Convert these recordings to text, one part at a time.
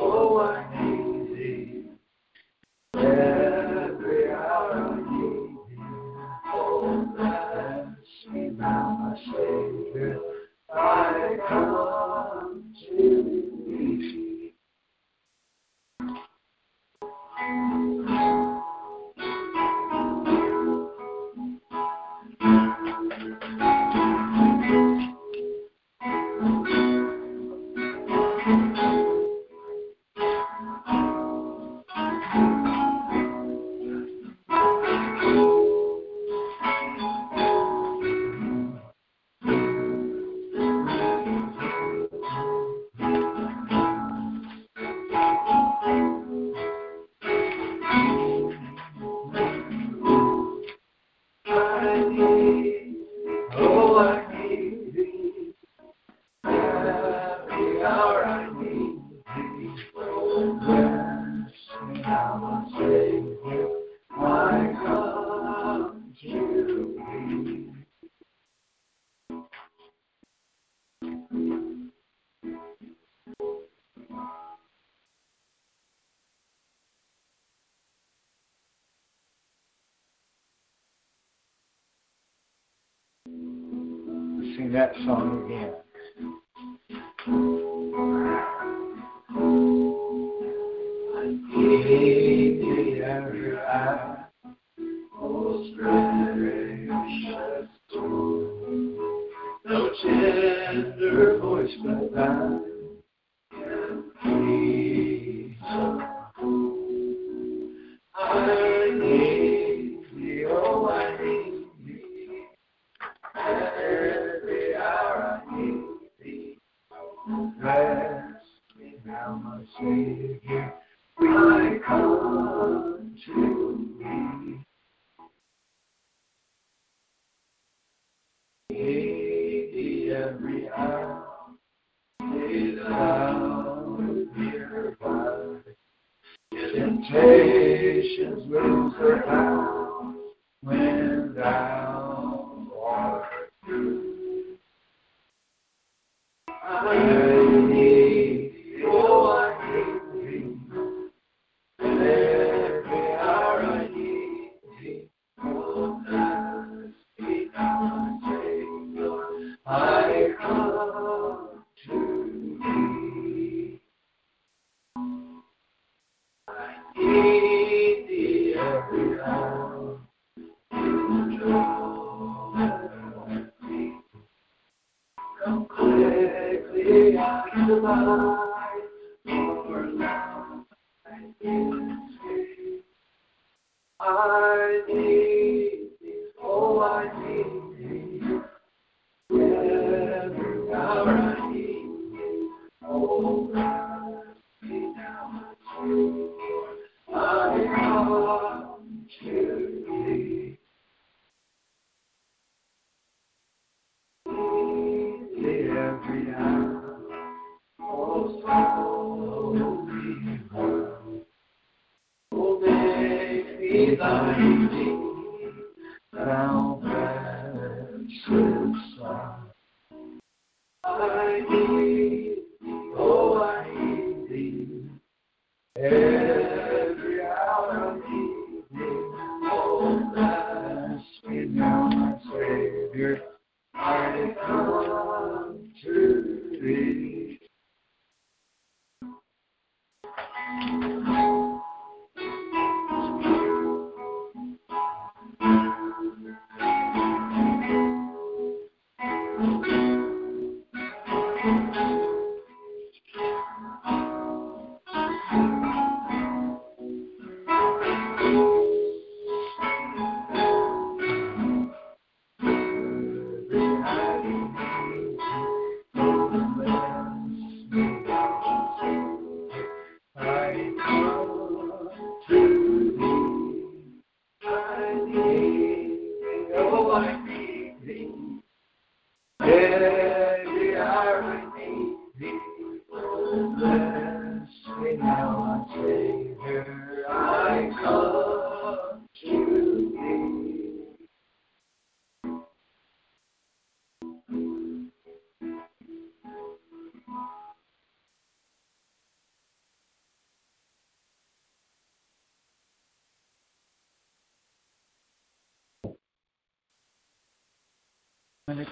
Oh, I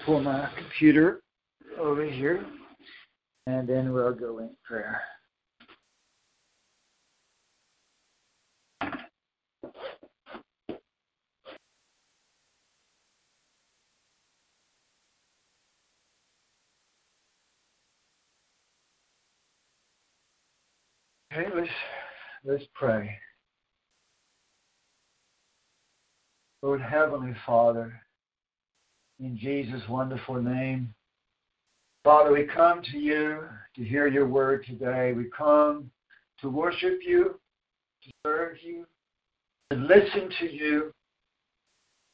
pull my computer over here, and then we'll go in prayer. Okay, let's let's pray. Lord Heavenly Father, in Jesus' wonderful name. Father, we come to you to hear your word today. We come to worship you, to serve you, to listen to you,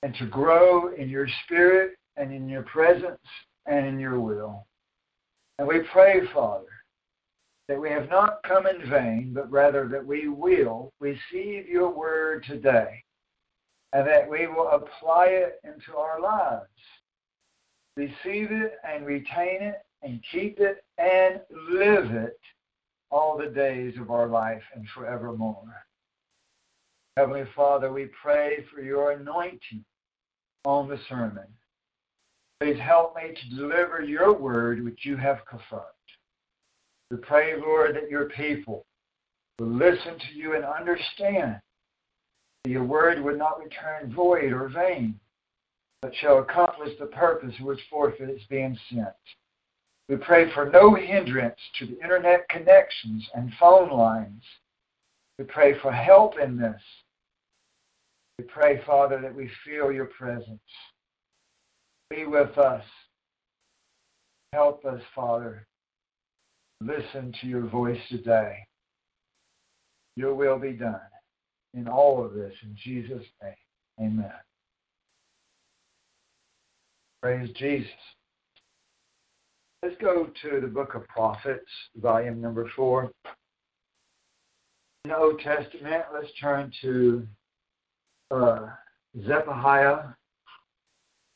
and to grow in your spirit and in your presence and in your will. And we pray, Father, that we have not come in vain, but rather that we will receive your word today and that we will apply it into our lives. Receive it and retain it and keep it and live it all the days of our life and forevermore. Heavenly Father, we pray for your anointing on the sermon. Please help me to deliver your word which you have confirmed. We pray, Lord, that your people will listen to you and understand that your word would not return void or vain, but shall accomplish the purpose which forth it is being sent. We pray for no hindrance to the internet connections and phone lines. We pray for help in this. We pray, Father, that we feel your presence. Be with us. Help us, Father. Listen to your voice today. Your will be done in all of this. In Jesus' name, amen. Praise Jesus. Let's go to the book of Prophets, volume number four. In the Old Testament, let's turn to uh, Zephaniah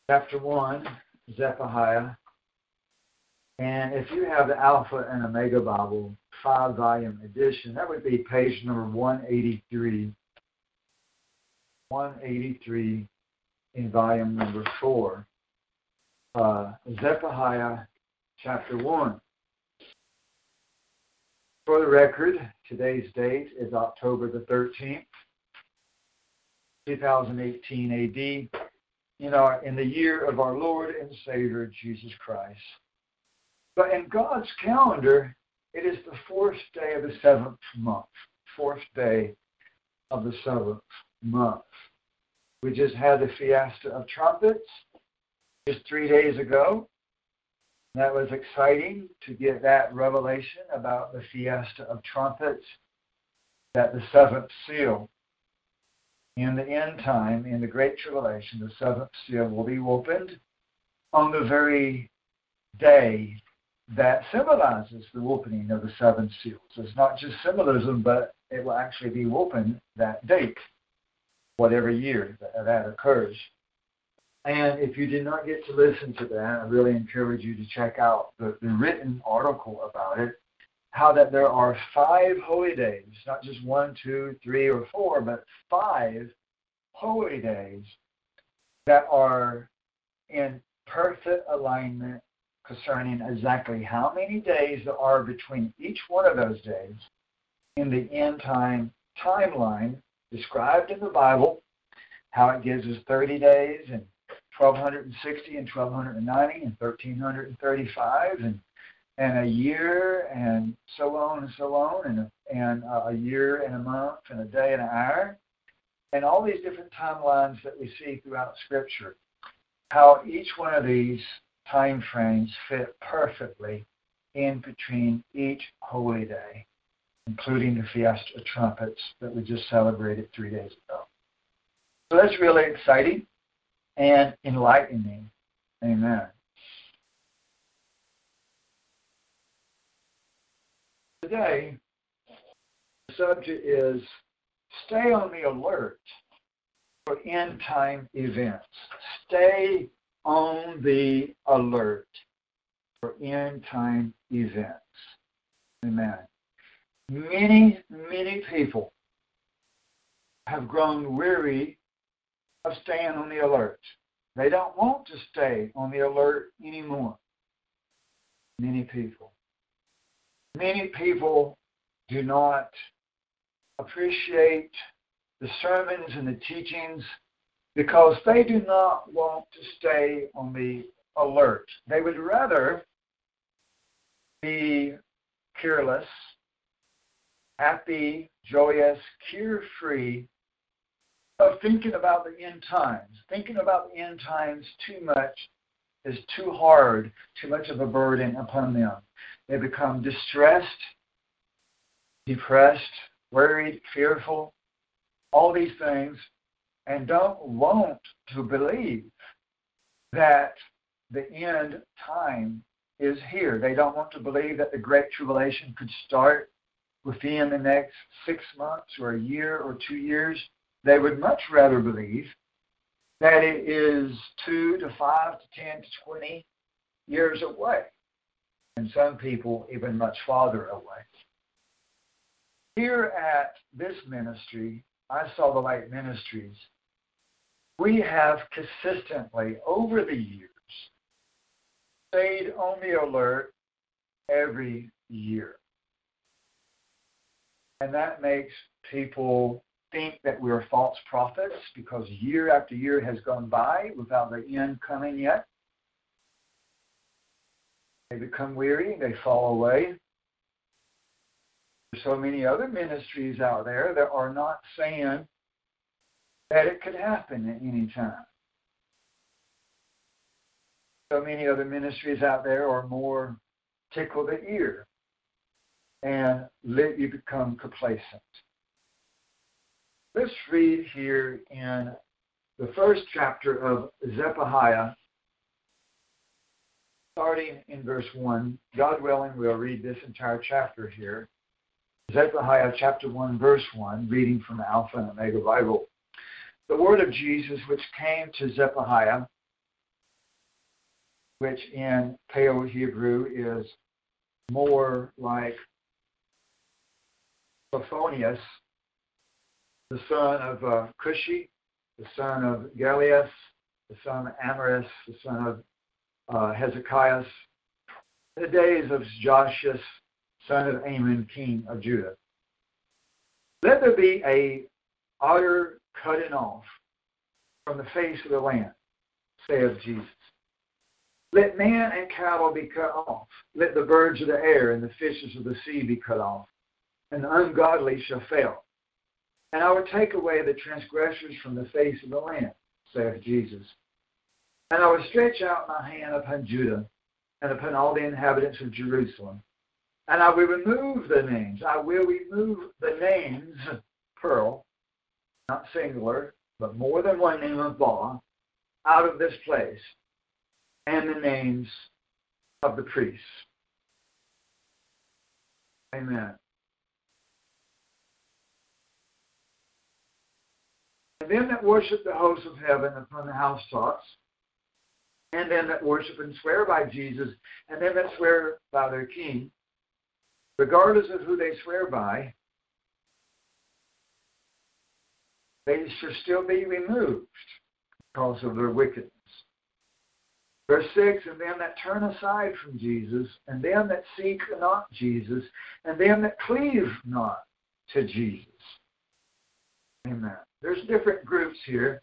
chapter 1, Zephaniah. And if you have the Alpha and Omega Bible, five volume edition, that would be page number 183. 183 in volume number 4. Uh, Zephaniah chapter 1. For the record, today's date is October the 13th, 2018 AD, in, our, in the year of our Lord and Savior Jesus Christ. But in God's calendar, it is the fourth day of the seventh month. Fourth day of the seventh month. We just had the Fiesta of Trumpets just three days ago. That was exciting to get that revelation about the Fiesta of Trumpets, that the seventh seal in the end time, in the Great Tribulation, the seventh seal will be opened on the very day that symbolizes the opening of the seven seals. It's not just symbolism, but it will actually be opened that date, whatever year that, that occurs. And if you did not get to listen to that, I really encourage you to check out the, the written article about it. How that there are five holy days, not just one, two, three, or four, but five holy days that are in perfect alignment concerning exactly how many days there are between each one of those days in the end time timeline described in the Bible, how it gives us 30 days and 1260 and 1290 and 1335 and and a year and so on and so on and and a year and a month and a day and an hour and all these different timelines that we see throughout Scripture, how each one of these time frames fit perfectly in between each holy day, including the Fiesta of Trumpets that we just celebrated three days ago. So that's really exciting and enlightening. Amen. Today, the subject is stay on the alert for end time events. Stay on the alert for end time events. Amen. Many, many people have grown weary of staying on the alert. They don't want to stay on the alert anymore. Many people. Many people do not appreciate the sermons and the teachings because they do not want to stay on the alert. They would rather be careless, happy, joyous, carefree of thinking about the end times. Thinking about the end times too much is too hard, too much of a burden upon them. They become distressed, depressed, worried, fearful, all these things, and don't want to believe that the end time is here. They don't want to believe that the Great Tribulation could start within the next six months or a year or two years. They would much rather believe that it is two to five to ten to twenty years away, and some people even much farther away. Here at this ministry, I Saw the Light Ministries, we have consistently over the years stayed on the alert every year. And that makes people think that we're false prophets because year after year has gone by without the end coming yet. They become weary, they fall away. There's so many other ministries out there that are not saying that it could happen at any time. So many other ministries out there are more tickle the ear and let you become complacent. Let's read here in the first chapter of Zephaniah, starting in verse 1. God willing, we'll read this entire chapter here. Zephaniah chapter 1, verse 1, reading from Alpha and Omega Bible. The word of Jesus which came to Zephaniah, which in Paleo Hebrew is more like Sophonius, the son of uh, Cushi, the son of Galias, the son of Amaris, the son of uh, Hezekiah, the days of Josias, son of Amon, king of Judah. Let there be a utter cutting off from the face of the land, saith Jesus. Let man and cattle be cut off. Let the birds of the air and the fishes of the sea be cut off. And the ungodly shall fail. And I will take away the transgressors from the face of the land, saith Jesus. And I will stretch out my hand upon Judah and upon all the inhabitants of Jerusalem. And I will remove the names. I will remove the names, pearl, not singular, but more than one name of Baal, out of this place, and the names of the priests. Amen. And them that worship the hosts of heaven upon the housetops, and them that worship and swear by Jesus, and them that swear by their king, regardless of who they swear by, they should still be removed because of their wickedness. Verse 6 And them that turn aside from Jesus, and them that seek not Jesus, and them that cleave not to Jesus. Amen. There's different groups here.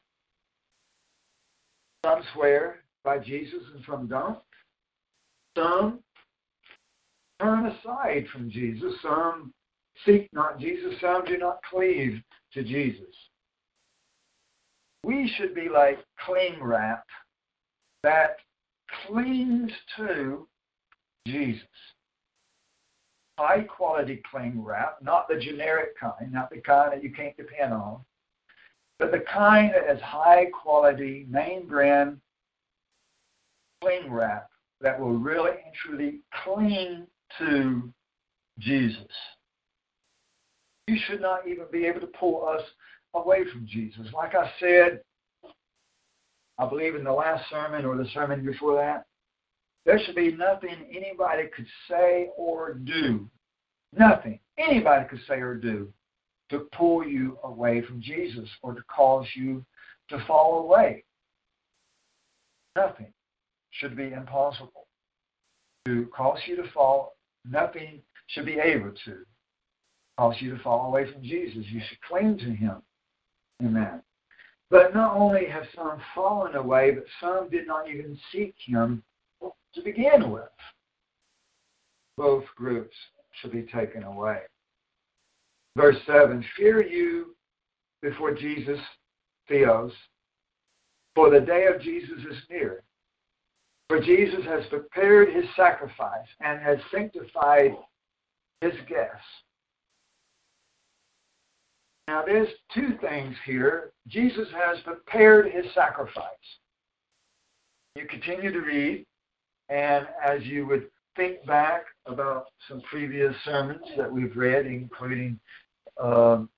Some swear by Jesus and some don't. Some turn aside from Jesus. Some seek not Jesus. Some do not cleave to Jesus. We should be like cling wrap that clings to Jesus. High quality cling wrap, not the generic kind, not the kind that you can't depend on, but the kind that is high quality, name brand cling wrap that will really and truly cling to Jesus. You should not even be able to pull us away from Jesus. Like I said, I believe in the last sermon or the sermon before that, there should be nothing anybody could say or do, nothing anybody could say or do to pull you away from Jesus or to cause you to fall away. Nothing should be impossible to cause you to fall. Nothing should be able to cause you to fall away from Jesus. You should cling to Him. Amen. But not only have some fallen away, but some did not even seek Him to begin with. Both groups should be taken away. Verse 7 Fear you before Jesus, Theos, for the day of Jesus is near. For Jesus has prepared his sacrifice and has sanctified his guests. Now, there's two things here. Jesus has prepared his sacrifice. You continue to read, and as you would think back about some previous sermons that we've read, including um,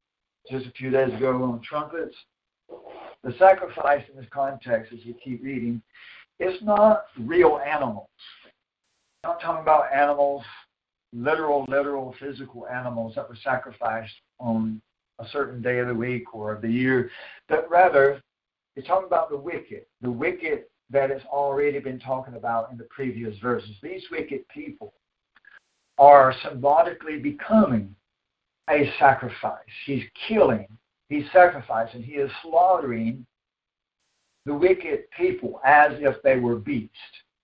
just a few days ago on trumpets. The sacrifice in this context, as you keep reading, it's not real animals. I'm not talking about animals, literal, literal, physical animals that were sacrificed on a certain day of the week or of the year, but rather, it's talking about the wicked, the wicked that has already been talking about in the previous verses. These wicked people are symbolically becoming a sacrifice. He's killing, he's sacrificing, he is slaughtering the wicked people as if they were beasts,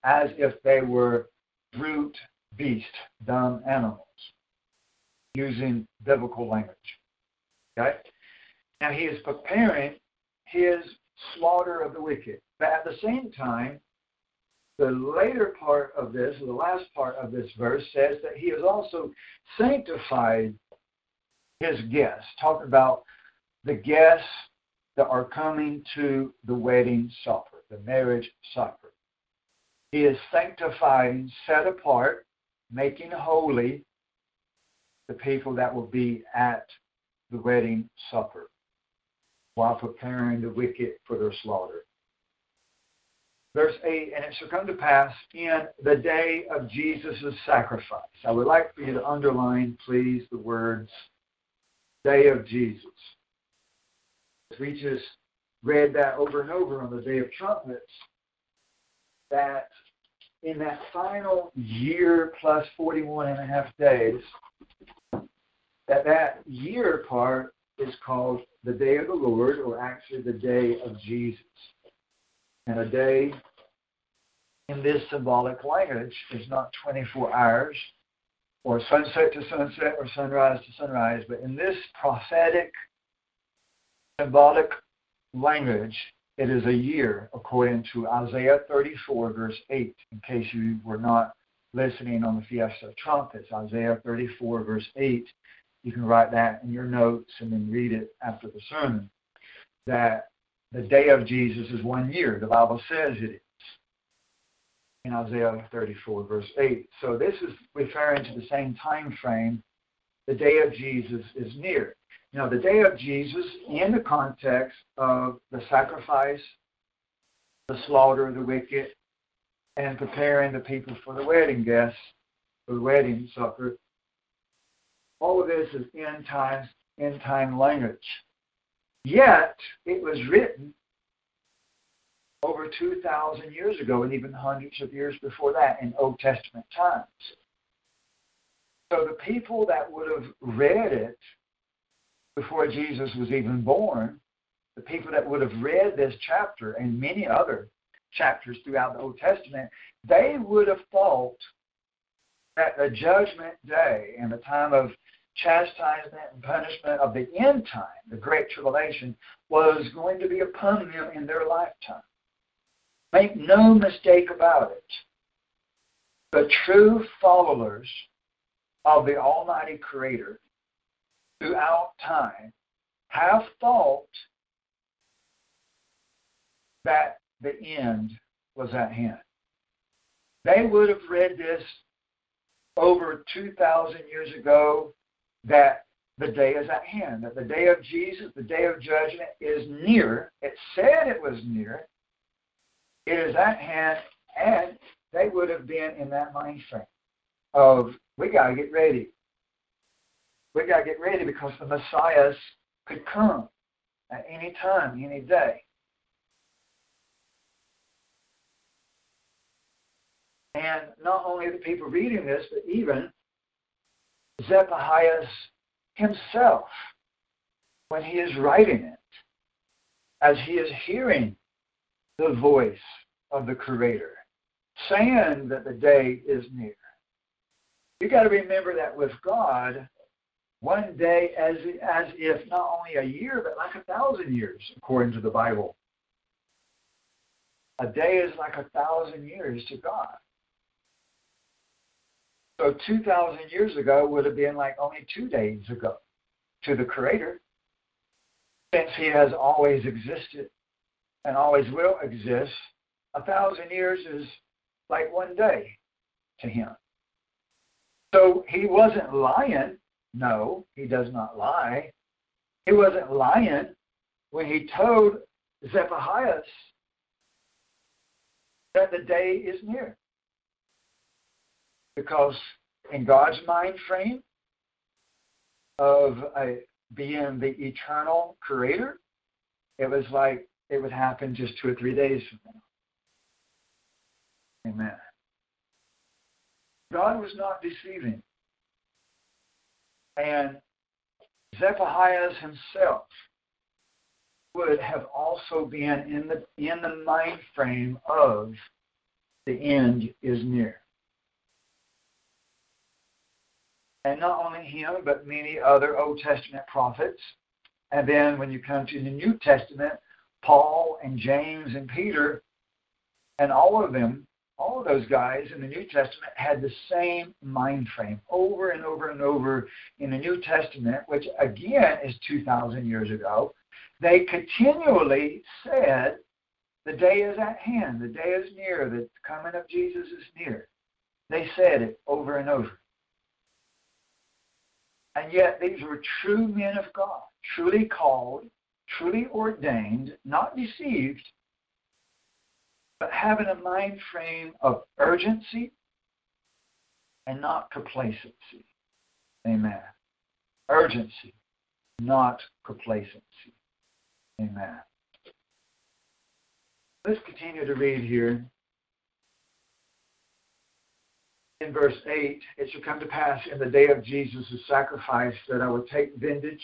as if they were brute beasts, dumb animals, using biblical language. Okay? Now he is preparing his slaughter of the wicked. But at the same time, the later part of this, the last part of this verse says that he has also sanctified his guests, talking about the guests that are coming to the wedding supper, the marriage supper. He is sanctifying, set apart, making holy the people that will be at the wedding supper while preparing the wicked for their slaughter. Verse 8, and it shall come to pass in the day of Jesus' sacrifice. I would like for you to underline, please, the words day of Jesus. We just read that over and over on the Day of Trumpets, that in that final year plus 41 and a half days, that that year part is called the day of the Lord, or actually the day of Jesus. And a day in this symbolic language is not 24 hours, or sunset to sunset, or sunrise to sunrise, but in this prophetic, symbolic language, it is a year, according to Isaiah 34, verse 8, in case you were not listening on the Fiesta of Trumpets. Isaiah 34, verse 8 you can write that in your notes and then read it after the sermon. That the day of Jesus is one year. The Bible says it is in Isaiah 34, verse 8. So this is referring to the same time frame. The day of Jesus is near. Now, the day of Jesus, in the context of the sacrifice, the slaughter of the wicked, and preparing the people for the wedding guests, the wedding supper, all of this is end times, end time language. Yet it was written over 2,000 years ago and even hundreds of years before that in Old Testament times. So the people that would have read it before Jesus was even born, the people that would have read this chapter and many other chapters throughout the Old Testament, they would have thought that the judgment day and the time of chastisement and punishment of the end time, the Great Tribulation, was going to be upon them in their lifetime. Make no mistake about it. The true followers of the Almighty Creator throughout time have thought that the end was at hand. They would have read this over 2,000 years ago that the day is at hand, that the day of Jesus, the day of judgment is near. It said it was near. It is at hand, and they would have been in that mind frame of we got to get ready. We got to get ready because the Messiah could come at any time, any day. And not only the people reading this, but even Zephaniah himself when he is writing it, as he is hearing the voice of the Creator, saying that the day is near. You got to remember that with God, one day as as if not only a year, but like a thousand years, according to the Bible. A day is like a thousand years to God. So 2,000 years ago would have been like only two days ago to the Creator, since He has always existed and always will exist. A thousand years is like one day to Him. So He wasn't lying. No, He does not lie. He wasn't lying when He told Zephaniah that the day is near. Because in God's mind frame of a, being the eternal creator, it was like it would happen just two or three days from now. Amen. God was not deceiving. And Zephaniah himself would have also been in the in the mind frame of the end is near. And not only him, but many other Old Testament prophets. And then when you come to the New Testament, Paul and James and Peter and all of them all of those guys in the New Testament had the same mind frame over and over and over in the New Testament, which again is 2,000 years ago. They continually said, The day is at hand, the day is near, the coming of Jesus is near. They said it over and over. And yet, these were true men of God, truly called, truly ordained, not deceived, but having a mind frame of urgency and not complacency. Amen. Urgency, not complacency. Amen. Let's continue to read here. In verse 8, it shall come to pass in the day of Jesus' sacrifice that I will take vintage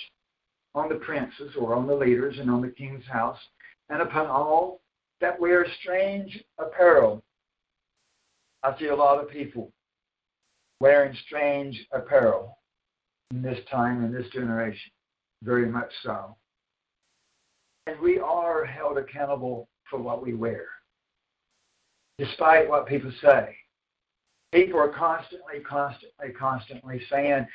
on the princes or on the leaders and on the king's house and upon all that wear strange apparel. I see a lot of people wearing strange apparel in this time, in this generation. Very much so. And we are held accountable for what we wear, despite what people say. People are constantly, constantly, constantly saying,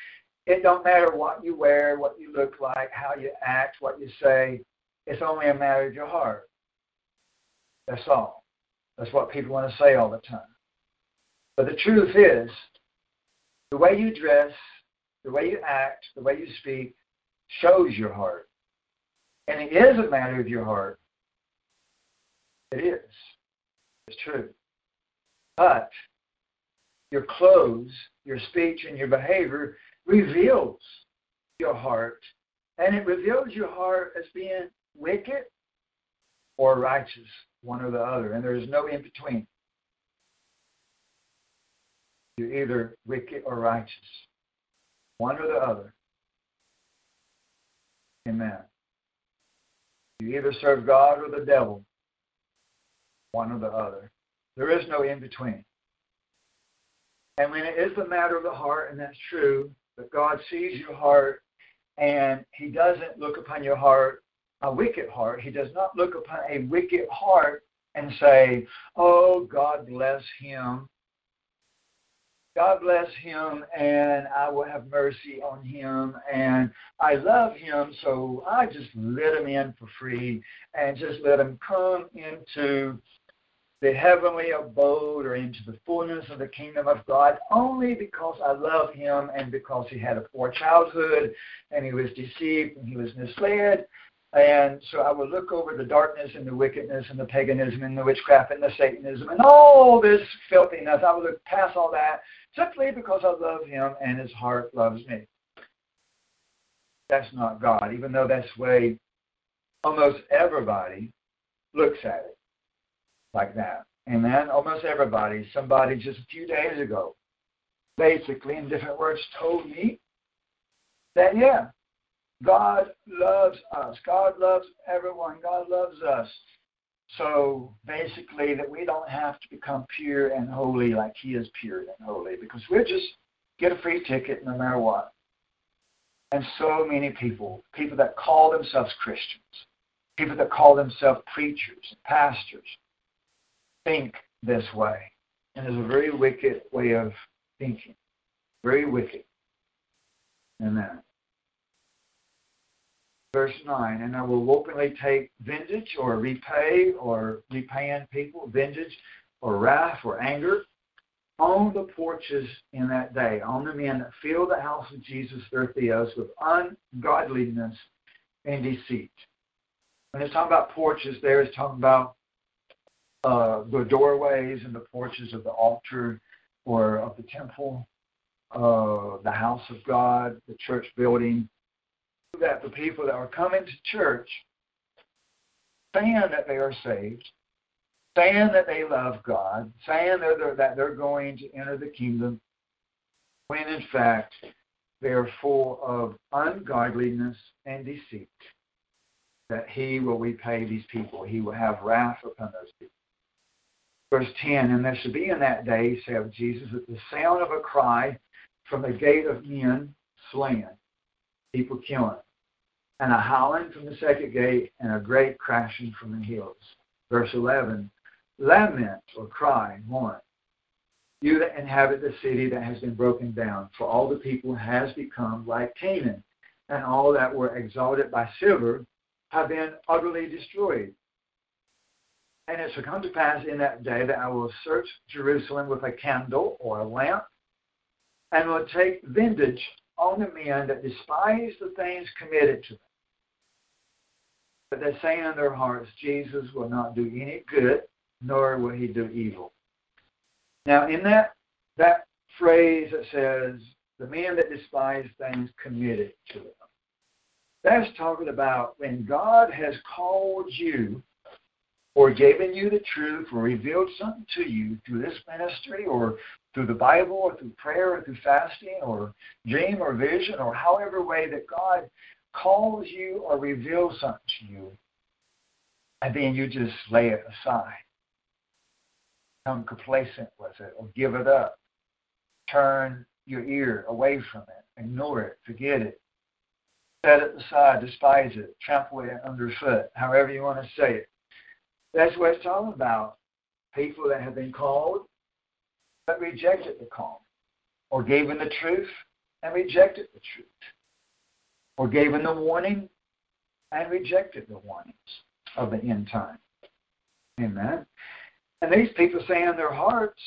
it don't matter what you wear, what you look like, how you act, what you say. It's only a matter of your heart. That's all. That's what people want to say all the time. But the truth is, the way you dress, the way you act, the way you speak shows your heart. And it is a matter of your heart. It is. It's true. But your clothes, your speech, and your behavior reveals your heart. And it reveals your heart as being wicked or righteous one or the other, and there is no in between. You're either wicked or righteous, one or the other. Amen. You either serve God or the devil, one or the other. There is no in between. And when it is the matter of the heart, and that's true, that God sees your heart and He doesn't look upon your heart a wicked heart. He does not look upon a wicked heart and say, Oh, God bless him. God bless him, and I will have mercy on him, and I love him, so I just let him in for free and just let him come into the heavenly abode or into the fullness of the kingdom of God only because I love him and because he had a poor childhood and he was deceived and he was misled and so I will look over the darkness and the wickedness and the paganism and the witchcraft and the Satanism and all this filthiness. I will look past all that simply because I love him and his heart loves me. That's not God, even though that's the way almost everybody looks at it like that. Amen. Almost everybody. Somebody just a few days ago, basically in different words, told me that yeah, God loves us. God loves everyone. God loves us. So basically, that we don't have to become pure and holy like He is pure and holy because we just get a free ticket no matter what. And so many people, people that call themselves Christians, people that call themselves preachers pastors, think this way. And it's a very wicked way of thinking. Very wicked. Amen verse 9, and I will openly take vengeance or repay or repaying people, vengeance or wrath or anger on the porches in that day, on the men that fill the house of Jesus, their theos, with ungodliness and deceit. When it's talking about porches, there it's talking about uh, the doorways and the porches of the altar or of the temple, uh, the house of God, the church building, that the people that are coming to church saying that they are saved, saying that they love God, saying that they're, that they're going to enter the kingdom, when in fact they are full of ungodliness and deceit. That he will repay these people, he will have wrath upon those people. Verse 10 And there shall be in that day, saith Jesus, at the sound of a cry from the gate of men slain, people killing, and a howling from the second gate, and a great crashing from the hills. Verse 11 Lament or cry, mourn, you that inhabit the city that has been broken down, for all the people has become like Canaan, and all that were exalted by silver have been utterly destroyed. And it shall come to pass in that day that I will search Jerusalem with a candle or a lamp, and will take vintage on the men that despise the things committed to them. But they say in their hearts, Jesus will not do any good, nor will he do evil. Now, in that that phrase that says, the men that despise things committed to them, that's talking about when God has called you or given you the truth or revealed something to you through this ministry or through the Bible or through prayer or through fasting or dream or vision or however way that God calls you or reveals something to you, and then you just lay it aside. Become complacent with it or give it up. Turn your ear away from it. Ignore it. Forget it. Set it aside. Despise it. Trample it underfoot. However you want to say it. That's what it's talking about. People that have been called but rejected the call, or given the truth and rejected the truth, or given the warning and rejected the warnings of the end time. Amen. And these people say in their hearts,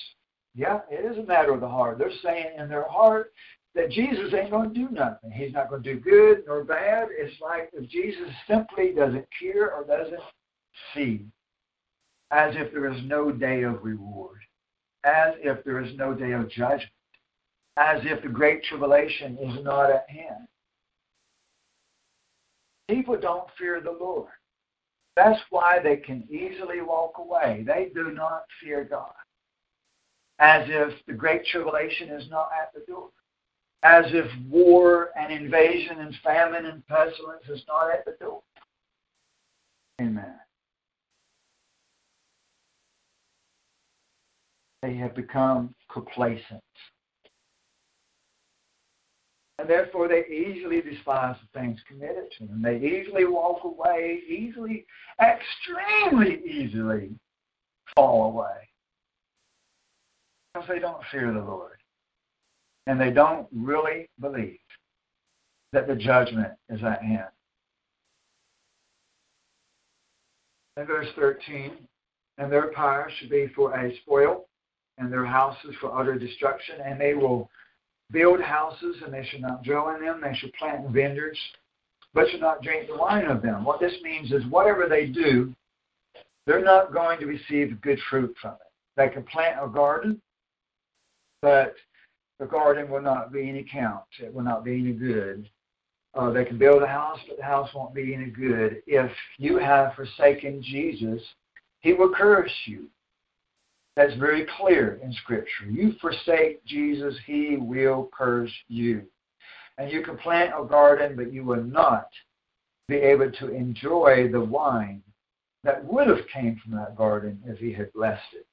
yeah, it is a matter of the heart. They're saying in their heart that Jesus ain't going to do nothing. He's not going to do good nor bad. It's like if Jesus simply doesn't care or doesn't see as if there is no day of reward, as if there is no day of judgment, as if the great tribulation is not at hand. People don't fear the Lord. That's why they can easily walk away. They do not fear God. As if the great tribulation is not at the door. As if war and invasion and famine and pestilence is not at the door. Amen. They have become complacent. And therefore, they easily despise the things committed to them. They easily walk away, easily, extremely easily fall away. Because they don't fear the Lord. And they don't really believe that the judgment is at hand. In verse 13, and their power should be for a spoil and their houses for utter destruction, and they will build houses, and they shall not dwell in them. They shall plant vineyards, but shall not drink the wine of them. What this means is whatever they do, they're not going to receive good fruit from it. They can plant a garden, but the garden will not be any count. It will not be any good. Uh, they can build a house, but the house won't be any good. If you have forsaken Jesus, he will curse you. That's very clear in Scripture. You forsake Jesus, he will curse you. And you can plant a garden, but you will not be able to enjoy the wine that would have came from that garden if he had blessed it.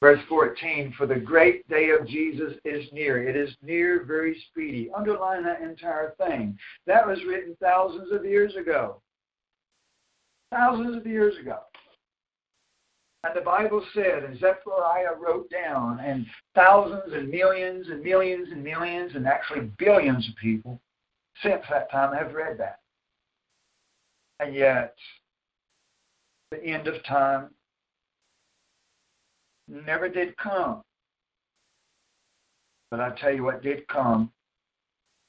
Verse 14, for the great day of Jesus is near. It is near, very speedy. Underline that entire thing. That was written thousands of years ago. Thousands of years ago. And the Bible said, and Zechariah wrote down, and thousands and millions and millions and millions and actually billions of people since that time have read that. And yet, the end of time never did come. But I tell you what did come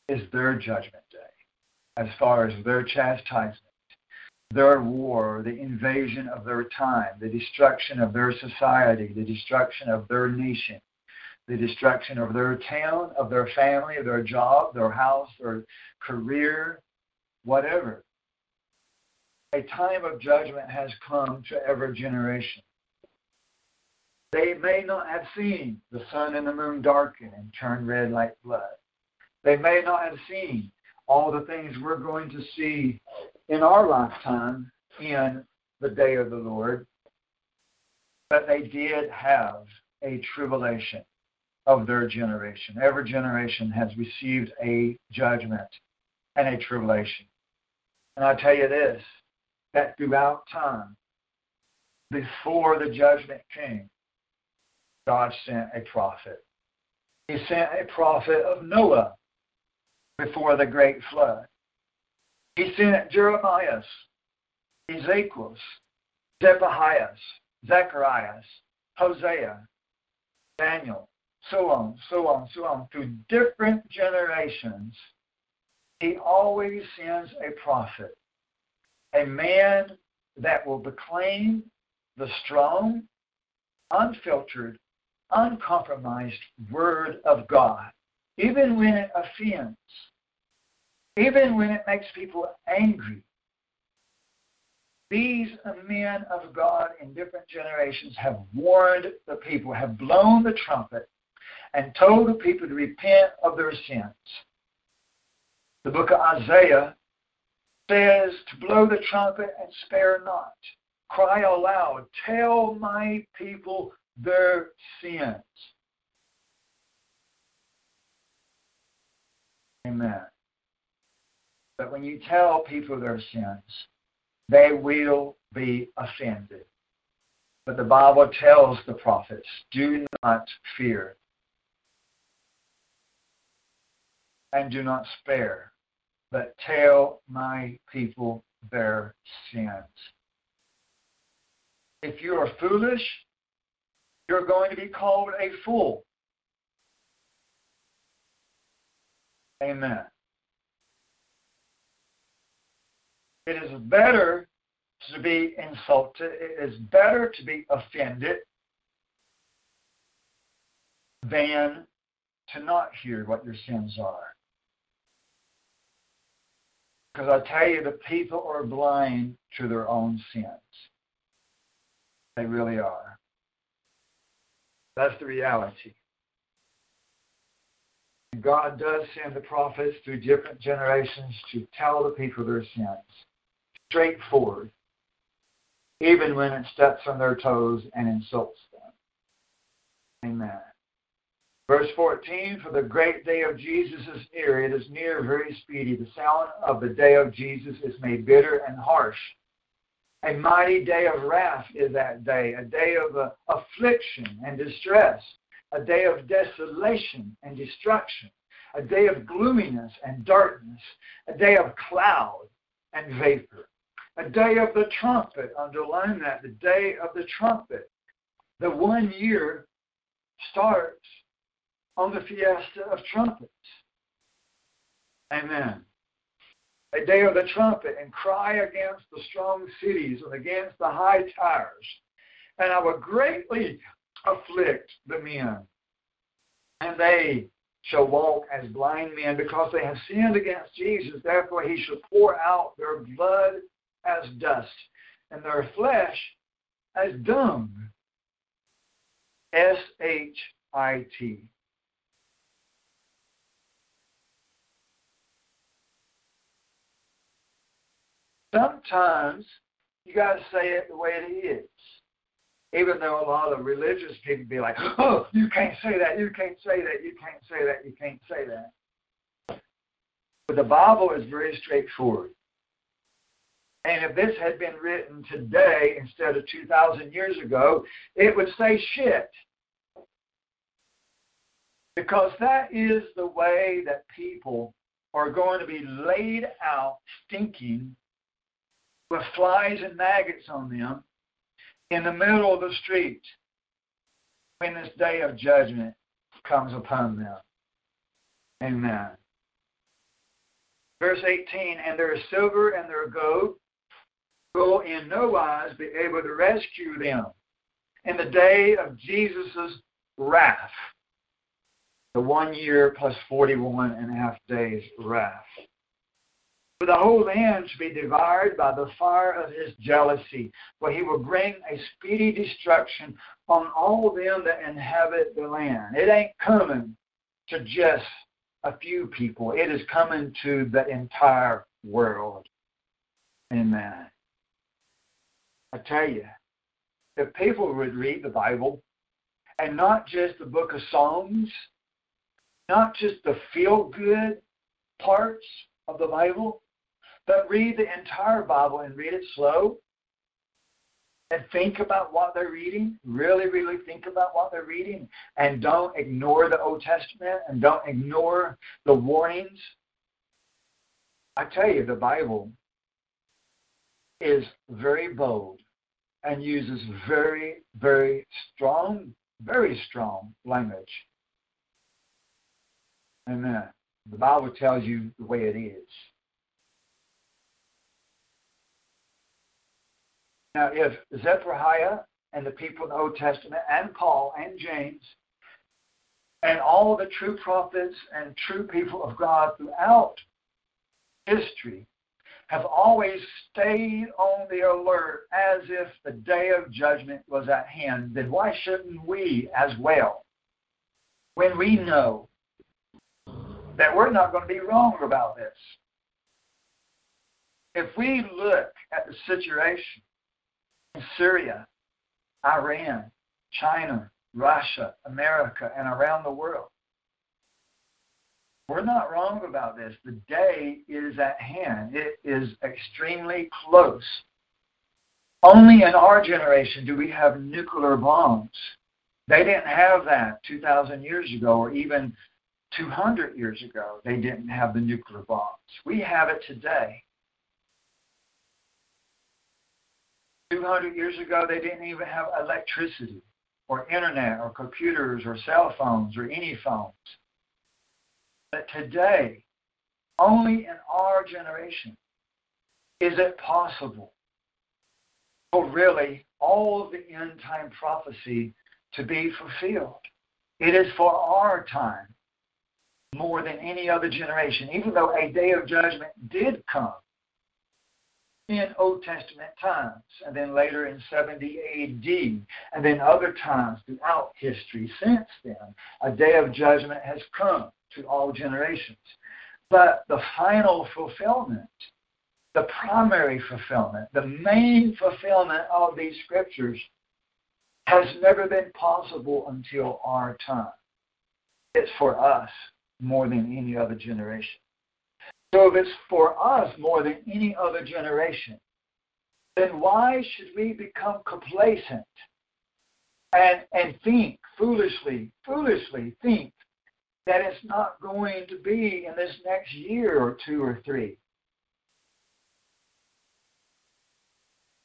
is their judgment day, as far as their chastisement their war, the invasion of their time, the destruction of their society, the destruction of their nation, the destruction of their town, of their family, of their job, their house, their career, whatever. A time of judgment has come to every generation. They may not have seen the sun and the moon darken and turn red like blood. They may not have seen all the things we're going to see in our lifetime in the day of the Lord, but they did have a tribulation of their generation. Every generation has received a judgment and a tribulation. And I tell you this that throughout time, before the judgment came, God sent a prophet. He sent a prophet of Noah before the great flood. He sent Jeremiah, Ezekiel, Zephaniah, Zacharias, Hosea, Daniel, so on, so on, so on, through different generations, he always sends a prophet, a man that will proclaim the strong, unfiltered, uncompromised Word of God, even when it offends, even when it makes people angry. These men of God in different generations have warned the people, have blown the trumpet, and told the people to repent of their sins. The book of Isaiah says to blow the trumpet and spare not. Cry aloud, tell my people their sins. Amen. But when you tell people their sins, they will be offended. But the Bible tells the prophets, do not fear and do not spare, but tell my people their sins. If you are foolish, you're going to be called a fool. Amen. It is better to be insulted, it is better to be offended than to not hear what your sins are. Because I tell you, the people are blind to their own sins. They really are. That's the reality. God does send the prophets through different generations to tell the people their sins. Straightforward. Even when it steps on their toes and insults them. Amen. Verse 14, for the great day of Jesus is near. It is near, very speedy. The sound of the day of Jesus is made bitter and harsh. A mighty day of wrath is that day, a day of uh, affliction and distress, a day of desolation and destruction, a day of gloominess and darkness, a day of cloud and vapor, a day of the trumpet. Underline that, the day of the trumpet. The one year starts on the fiesta of trumpets. Amen. A day of the trumpet and cry against the strong cities and against the high towers. And I will greatly afflict the men. And they shall walk as blind men because they have sinned against Jesus. Therefore, he shall pour out their blood as dust and their flesh as dung. S H I T. sometimes you got to say it the way it is. Even though a lot of religious people be like, oh, you can't say that, you can't say that, you can't say that, you can't say that. But the Bible is very straightforward. And if this had been written today instead of 2,000 years ago, it would say shit. Because that is the way that people are going to be laid out stinking with flies and maggots on them in the middle of the street when this day of judgment comes upon them. Amen. Verse 18, and there is silver and their gold will in no wise be able to rescue them in the day of Jesus' wrath. The one year plus 41 and a half days wrath. For the whole land shall be devoured by the fire of his jealousy, for he will bring a speedy destruction on all them that inhabit the land. It ain't coming to just a few people, it is coming to the entire world. Amen. I tell you, if people would read the Bible and not just the book of Psalms, not just the feel good parts of the Bible, but read the entire Bible and read it slow and think about what they're reading. Really, really think about what they're reading. And don't ignore the Old Testament and don't ignore the warnings. I tell you, the Bible is very bold and uses very, very strong, very strong language. Amen. The Bible tells you the way it is. Now, if Zechariah and the people in the Old Testament and Paul and James and all the true prophets and true people of God throughout history have always stayed on the alert as if the day of judgment was at hand, then why shouldn't we as well? When we know that we're not going to be wrong about this. If we look at the situation in Syria, Iran, China, Russia, America, and around the world. We're not wrong about this. The day is at hand. It is extremely close. Only in our generation do we have nuclear bombs. They didn't have that 2,000 years ago or even 200 years ago. They didn't have the nuclear bombs. We have it today. 200 years ago, they didn't even have electricity or internet or computers or cell phones or any phones. But today, only in our generation is it possible for really all of the end time prophecy to be fulfilled. It is for our time more than any other generation, even though a day of judgment did come in Old Testament times, and then later in 70 AD, and then other times throughout history since then. A day of judgment has come to all generations. But the final fulfillment, the primary fulfillment, the main fulfillment of these scriptures has never been possible until our time. It's for us more than any other generation. So if it's for us more than any other generation, then why should we become complacent and, and think foolishly, foolishly think that it's not going to be in this next year or two or three?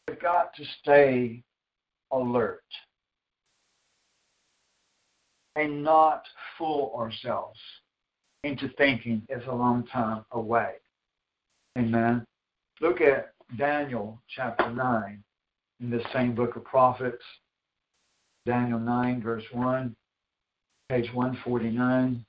We've got to stay alert and not fool ourselves into thinking it's a long time away. Amen. Look at Daniel chapter 9 in the same book of prophets. Daniel 9, verse 1, page 149.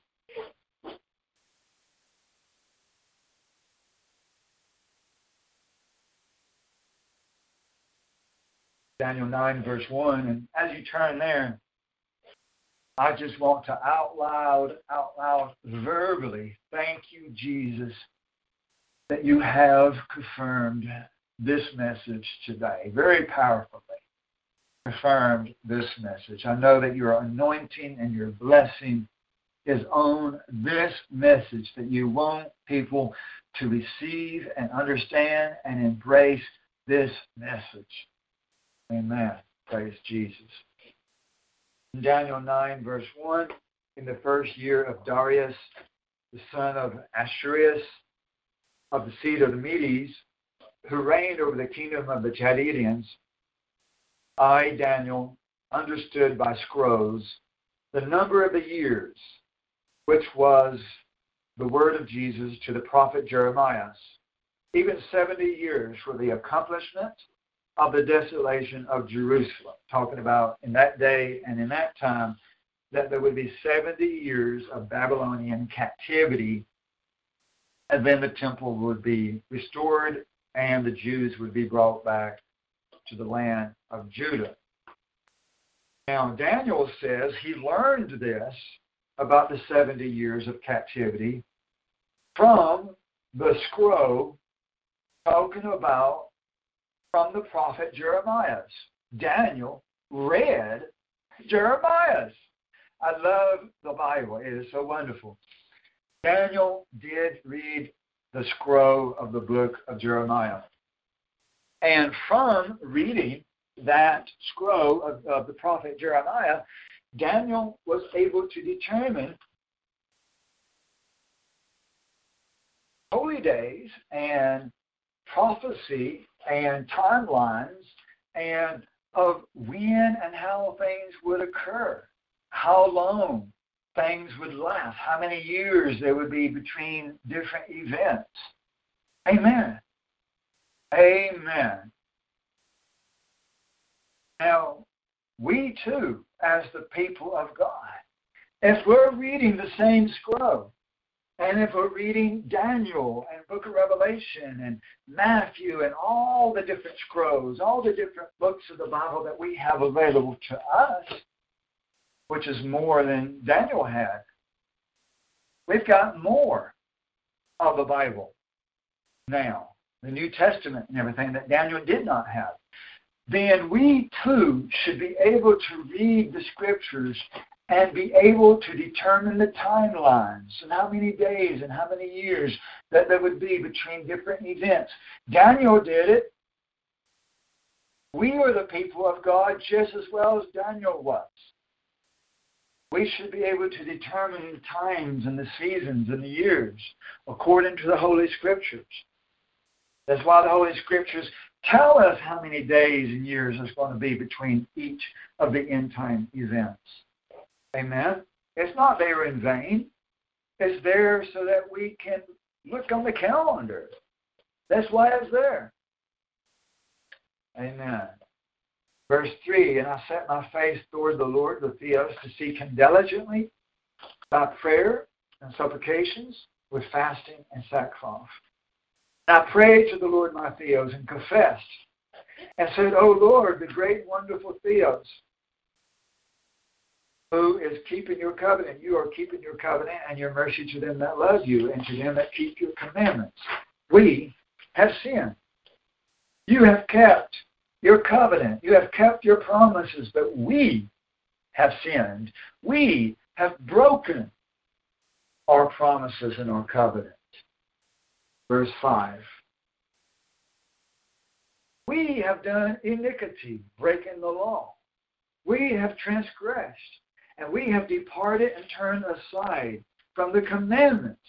Daniel 9, verse 1. And as you turn there, I just want to out loud, out loud, verbally thank you, Jesus, that you have confirmed this message today. Very powerfully confirmed this message. I know that your anointing and your blessing is on this message, that you want people to receive and understand and embrace this message. Amen. Praise Jesus. In Daniel 9, verse 1, in the first year of Darius, the son of Ahasuerus, of the seed of the Medes, who reigned over the kingdom of the Chaldeans, I, Daniel, understood by scrolls the number of the years, which was the word of Jesus to the prophet Jeremiah, even 70 years for the accomplishment of the desolation of Jerusalem, talking about in that day and in that time that there would be 70 years of Babylonian captivity and then the temple would be restored and the Jews would be brought back to the land of Judah. Now, Daniel says he learned this about the 70 years of captivity from the scroll spoken about from the prophet Jeremiah's. Daniel read Jeremiah's. I love the Bible. It is so wonderful. Daniel did read the scroll of the book of Jeremiah. And from reading that scroll of, of the prophet Jeremiah, Daniel was able to determine holy days and prophecy and timelines and of when and how things would occur, how long things would last, how many years there would be between different events. Amen. Amen. Now, we too, as the people of God, if we're reading the same scroll, and if we're reading Daniel and Book of Revelation and Matthew and all the different scrolls, all the different books of the Bible that we have available to us, which is more than Daniel had, we've got more of the Bible now, the New Testament and everything that Daniel did not have then we too should be able to read the scriptures and be able to determine the timelines and how many days and how many years that there would be between different events. Daniel did it. We are the people of God just as well as Daniel was. We should be able to determine the times and the seasons and the years according to the Holy Scriptures. That's why the Holy Scriptures tell us how many days and years there's going to be between each of the end time events. Amen. It's not there in vain. It's there so that we can look on the calendar. That's why it's there. Amen. Verse 3 And I set my face toward the Lord, the Theos, to seek him diligently by prayer and supplications with fasting and sackcloth. I prayed to the Lord my Theos and confessed and said, O Lord, the great wonderful Theos, who is keeping your covenant. You are keeping your covenant and your mercy to them that love you and to them that keep your commandments. We have sinned. You have kept your covenant. You have kept your promises, but we have sinned. We have broken our promises and our covenant. Verse 5. We have done iniquity, breaking the law. We have transgressed and we have departed and turned aside from the commandments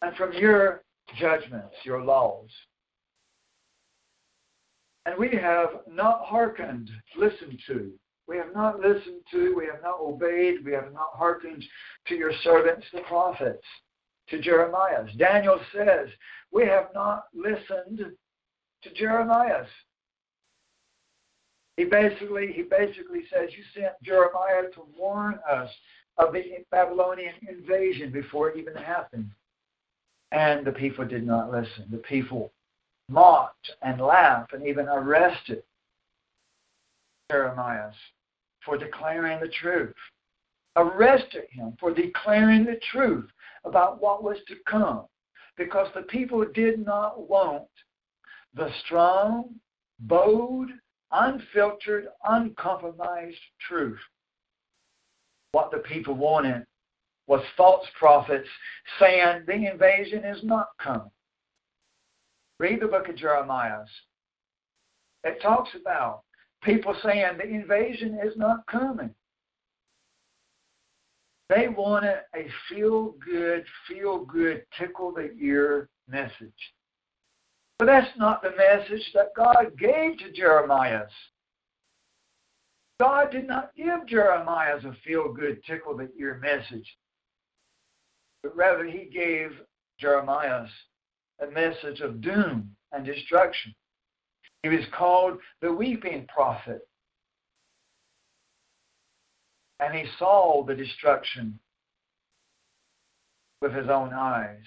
and from your judgments, your laws. And we have not hearkened, listened to. We have not listened to, we have not obeyed, we have not hearkened to your servants, the prophets, to Jeremiah. Daniel says, We have not listened to Jeremiah. He basically he basically says you sent Jeremiah to warn us of the Babylonian invasion before it even happened. And the people did not listen. The people mocked and laughed and even arrested Jeremiah for declaring the truth. Arrested him for declaring the truth about what was to come because the people did not want the strong, bold, unfiltered, uncompromised truth. What the people wanted was false prophets saying the invasion is not coming. Read the book of Jeremiah. It talks about people saying the invasion is not coming. They wanted a feel good, feel good, tickle the ear message. But that's not the message that God gave to Jeremiah. God did not give Jeremiah a feel good, tickle the ear message, but rather he gave Jeremiah a message of doom and destruction. He was called the weeping prophet. And he saw the destruction with his own eyes.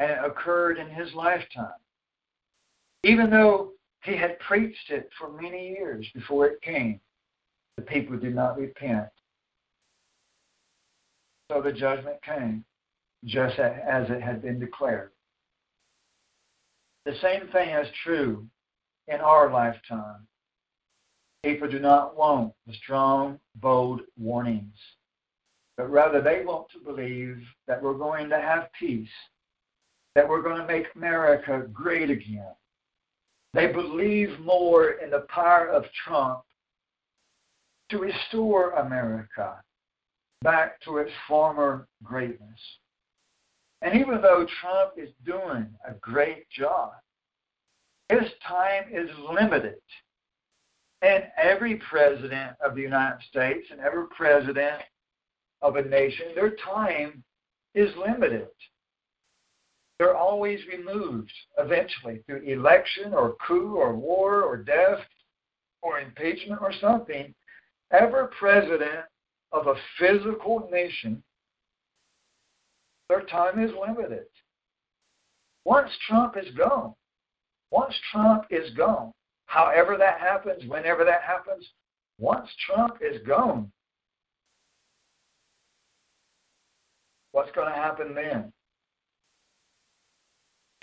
And it occurred in his lifetime. Even though he had preached it for many years before it came, the people did not repent. So the judgment came, just as it had been declared. The same thing is true in our lifetime. People do not want the strong, bold warnings, but rather they want to believe that we're going to have peace, that we're going to make America great again. They believe more in the power of Trump to restore America back to its former greatness. And even though Trump is doing a great job, his time is limited. And every president of the United States and every president of a nation, their time is limited. They're always removed eventually through election or coup or war or death or impeachment or something. Every president of a physical nation, their time is limited. Once Trump is gone, once Trump is gone, however that happens, whenever that happens, once Trump is gone, what's going to happen then?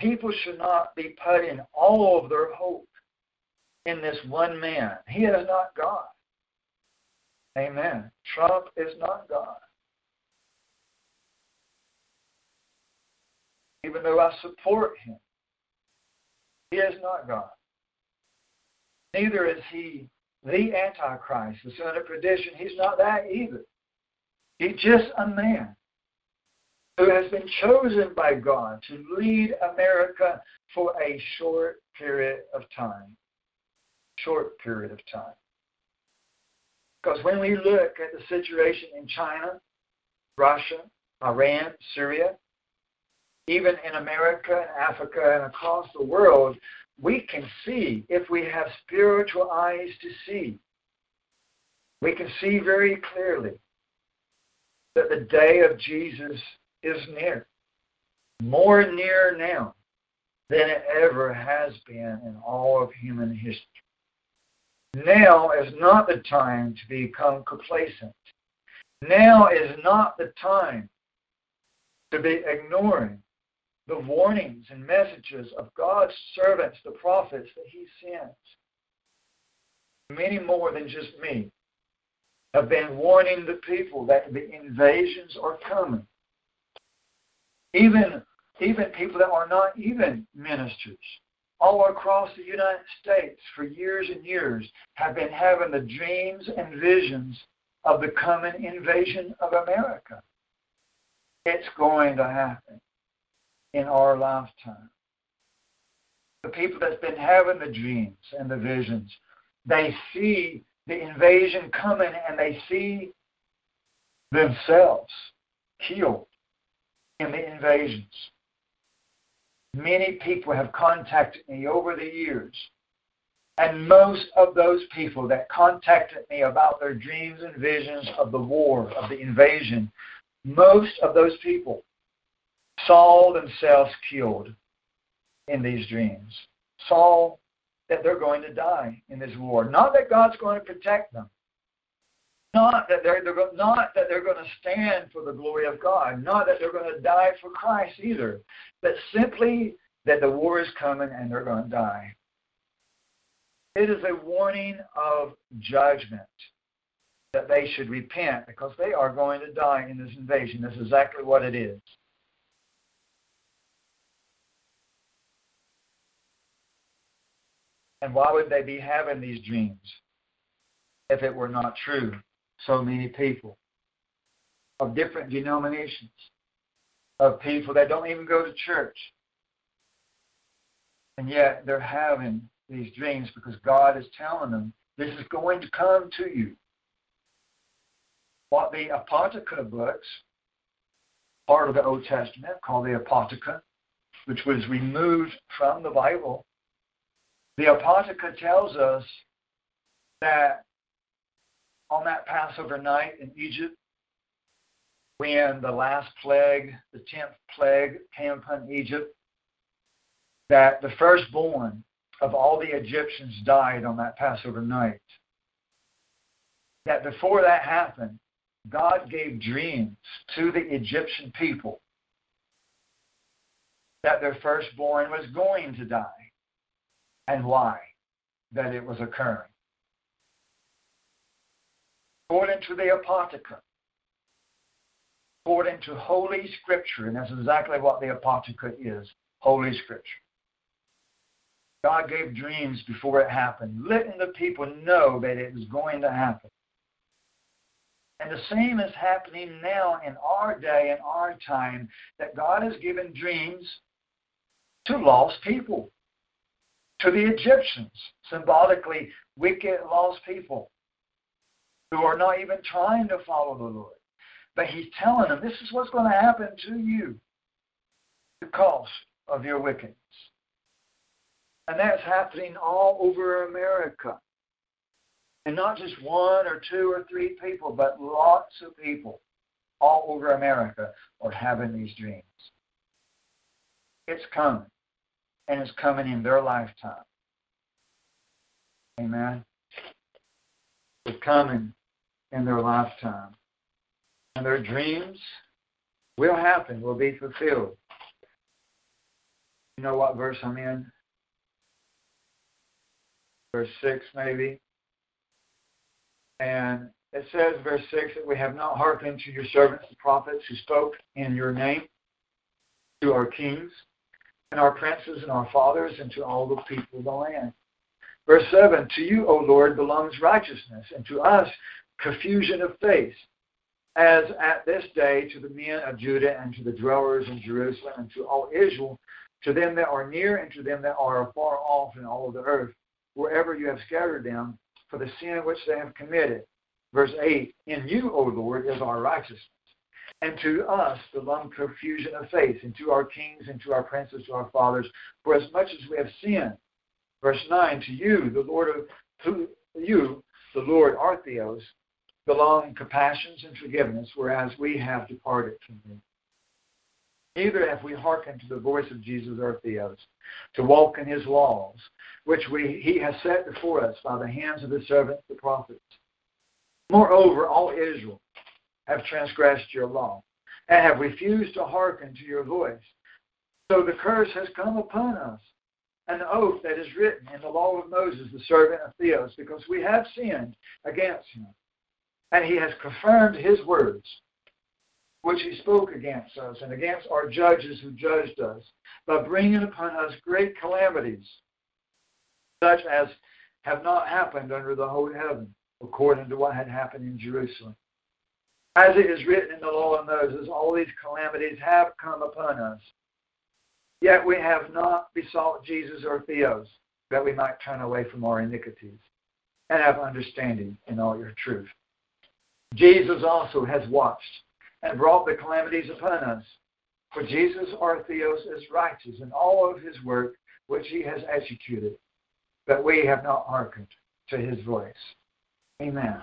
People should not be putting all of their hope in this one man. He is not God. Amen. Trump is not God. Even though I support him, he is not God. Neither is he the Antichrist, the son of perdition. He's not that either. He's just a man who has been chosen by God to lead America for a short period of time. Short period of time. Because when we look at the situation in China, Russia, Iran, Syria, even in America and Africa and across the world, we can see if we have spiritual eyes to see. We can see very clearly that the day of Jesus is near, more near now than it ever has been in all of human history. Now is not the time to become complacent. Now is not the time to be ignoring the warnings and messages of God's servants, the prophets that He sends. Many more than just me have been warning the people that the invasions are coming. Even, even people that are not even ministers all across the United States for years and years have been having the dreams and visions of the coming invasion of America. It's going to happen in our lifetime. The people that's been having the dreams and the visions, they see the invasion coming and they see themselves killed in the invasions. Many people have contacted me over the years. And most of those people that contacted me about their dreams and visions of the war, of the invasion, most of those people saw themselves killed in these dreams, saw that they're going to die in this war. Not that God's going to protect them, not that they're, they're not that they're going to stand for the glory of God, not that they're going to die for Christ either, but simply that the war is coming and they're going to die. It is a warning of judgment that they should repent because they are going to die in this invasion. That's exactly what it is. And why would they be having these dreams if it were not true? So many people of different denominations, of people that don't even go to church. And yet they're having these dreams because God is telling them this is going to come to you. What the Apocrypha books, part of the Old Testament called the Apocrypha, which was removed from the Bible, the Apocrypha tells us that on that Passover night in Egypt, when the last plague, the tenth plague, came upon Egypt, that the firstborn of all the Egyptians died on that Passover night. That before that happened, God gave dreams to the Egyptian people that their firstborn was going to die and why that it was occurring. According to the Apocrypha, according to Holy Scripture, and that's exactly what the Apocrypha is Holy Scripture. God gave dreams before it happened, letting the people know that it was going to happen. And the same is happening now in our day and our time that God has given dreams to lost people, to the Egyptians, symbolically wicked, lost people who are not even trying to follow the Lord. But He's telling them this is what's going to happen to you because of your wickedness. And that's happening all over America. And not just one or two or three people, but lots of people all over America are having these dreams. It's coming. And is coming in their lifetime. Amen. It's coming in their lifetime. And their dreams will happen, will be fulfilled. You know what verse I'm in? Verse 6, maybe. And it says, verse 6, that we have not hearkened to your servants, the prophets, who spoke in your name to our kings and our princes and our fathers and to all the people of the land. Verse 7 To you, O Lord, belongs righteousness, and to us confusion of face, as at this day to the men of Judah and to the dwellers in Jerusalem and to all Israel, to them that are near and to them that are far off in all of the earth, wherever you have scattered them, for the sin which they have committed. Verse 8 In you, O Lord, is our righteousness. And to us belong confusion of faith, and to our kings, and to our princes, to our fathers, for as much as we have sinned. Verse 9 To you, the Lord of to you, the Lord, our Theos, belong compassions and forgiveness, whereas we have departed from thee. Neither have we hearkened to the voice of Jesus our to walk in his laws, which we, he has set before us by the hands of his servants the prophets. Moreover, all Israel have transgressed your law, and have refused to hearken to your voice. So the curse has come upon us, an oath that is written in the law of Moses, the servant of Theos, because we have sinned against him. And he has confirmed his words, which he spoke against us and against our judges who judged us, by bringing upon us great calamities, such as have not happened under the whole heaven, according to what had happened in Jerusalem. As it is written in the law of Moses, all these calamities have come upon us. Yet we have not besought Jesus or Theos that we might turn away from our iniquities and have understanding in all your truth. Jesus also has watched and brought the calamities upon us. For Jesus our Theos is righteous in all of his work which he has executed, but we have not hearkened to his voice. Amen.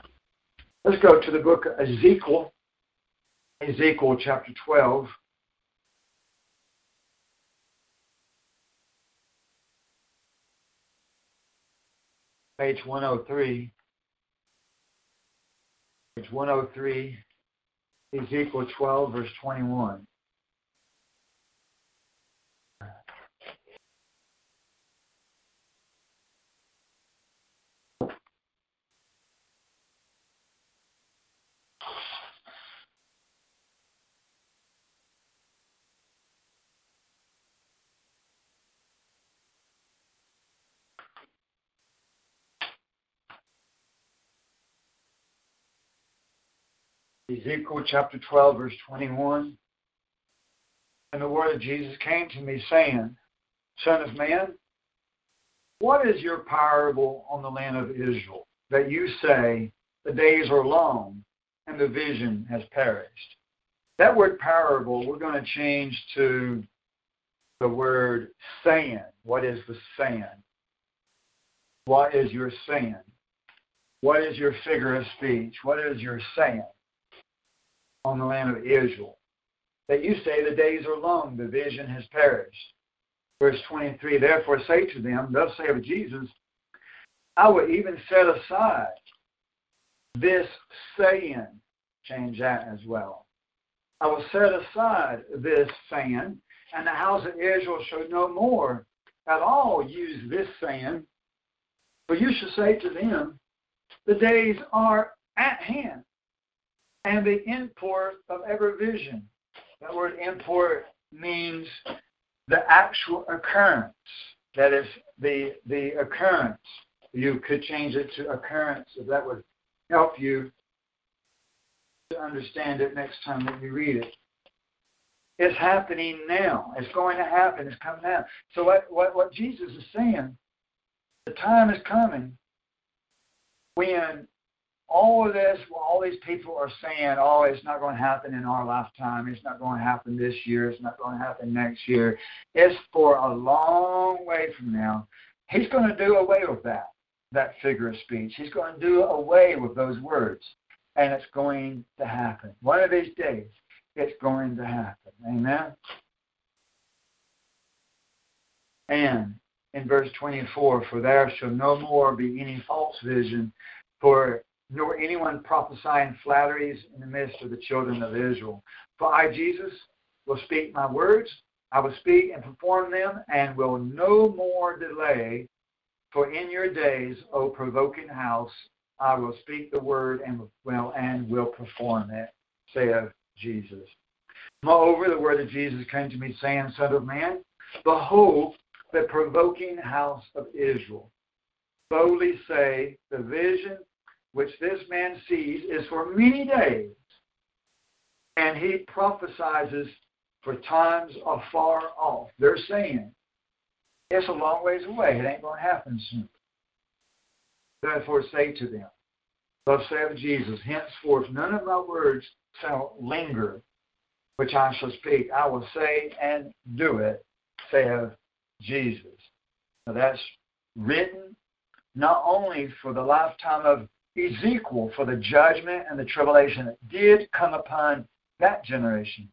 Let's go to the book of Ezekiel, Ezekiel chapter 12. Page 103. Page 103, Ezekiel 12, verse 21. Ezekiel chapter 12, verse 21. And the word of Jesus came to me, saying, Son of man, what is your parable on the land of Israel, that you say, The days are long, and the vision has perished? That word parable, we're going to change to the word saying. What is the saying? What is your saying? What is your figure of speech? What is your saying? On the land of Israel. That you say the days are long, the vision has perished. Verse 23 Therefore say to them, Thus say of Jesus, I will even set aside this saying. Change that as well. I will set aside this saying, and the house of Israel shall no more at all use this saying. For you shall say to them, The days are at hand, and the import of every vision. That word import means the actual occurrence. That is the the occurrence. You could change it to occurrence if that would help you to understand it next time that you read it. It's happening now. It's going to happen. It's coming now. So what, what, what Jesus is saying, the time is coming when all of this, all these people are saying, oh, it's not going to happen in our lifetime. It's not going to happen this year. It's not going to happen next year. It's for a long way from now. He's going to do away with that, that figure of speech. He's going to do away with those words. And it's going to happen. One of these days, it's going to happen. Amen? And in verse 24, for there shall no more be any false vision, for nor anyone prophesying flatteries in the midst of the children of Israel. For I, Jesus, will speak my words, I will speak and perform them, and will no more delay. For in your days, O provoking house, I will speak the word and will and will perform it, saith Jesus. Moreover, the word of Jesus came to me, saying, Son of man, behold the provoking house of Israel. Boldly say, the vision which this man sees is for many days, and he prophesies for times afar off. They're saying it's a long ways away. It ain't going to happen soon. Therefore, say to them, Thus saith Jesus, henceforth none of my words shall linger, which I shall speak. I will say and do it, saith Jesus. Now that's written not only for the lifetime of Ezekiel for the judgment and the tribulation that did come upon that generation,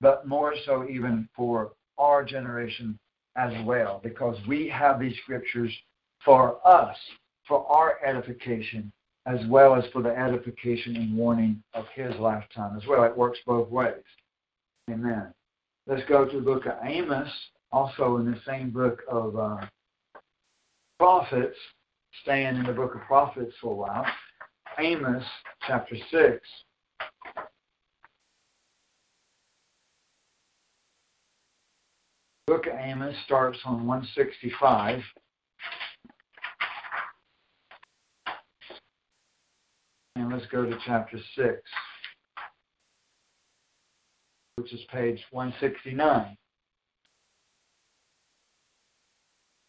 but more so even for our generation as well, because we have these scriptures for us, for our edification, as well as for the edification and warning of his lifetime as well. It works both ways. Amen. Let's go to the book of Amos, also in the same book of uh, prophets, staying in the book of prophets for a while. Amos chapter 6. Book of Amos starts on 165. And let's go to chapter 6, which is page 169.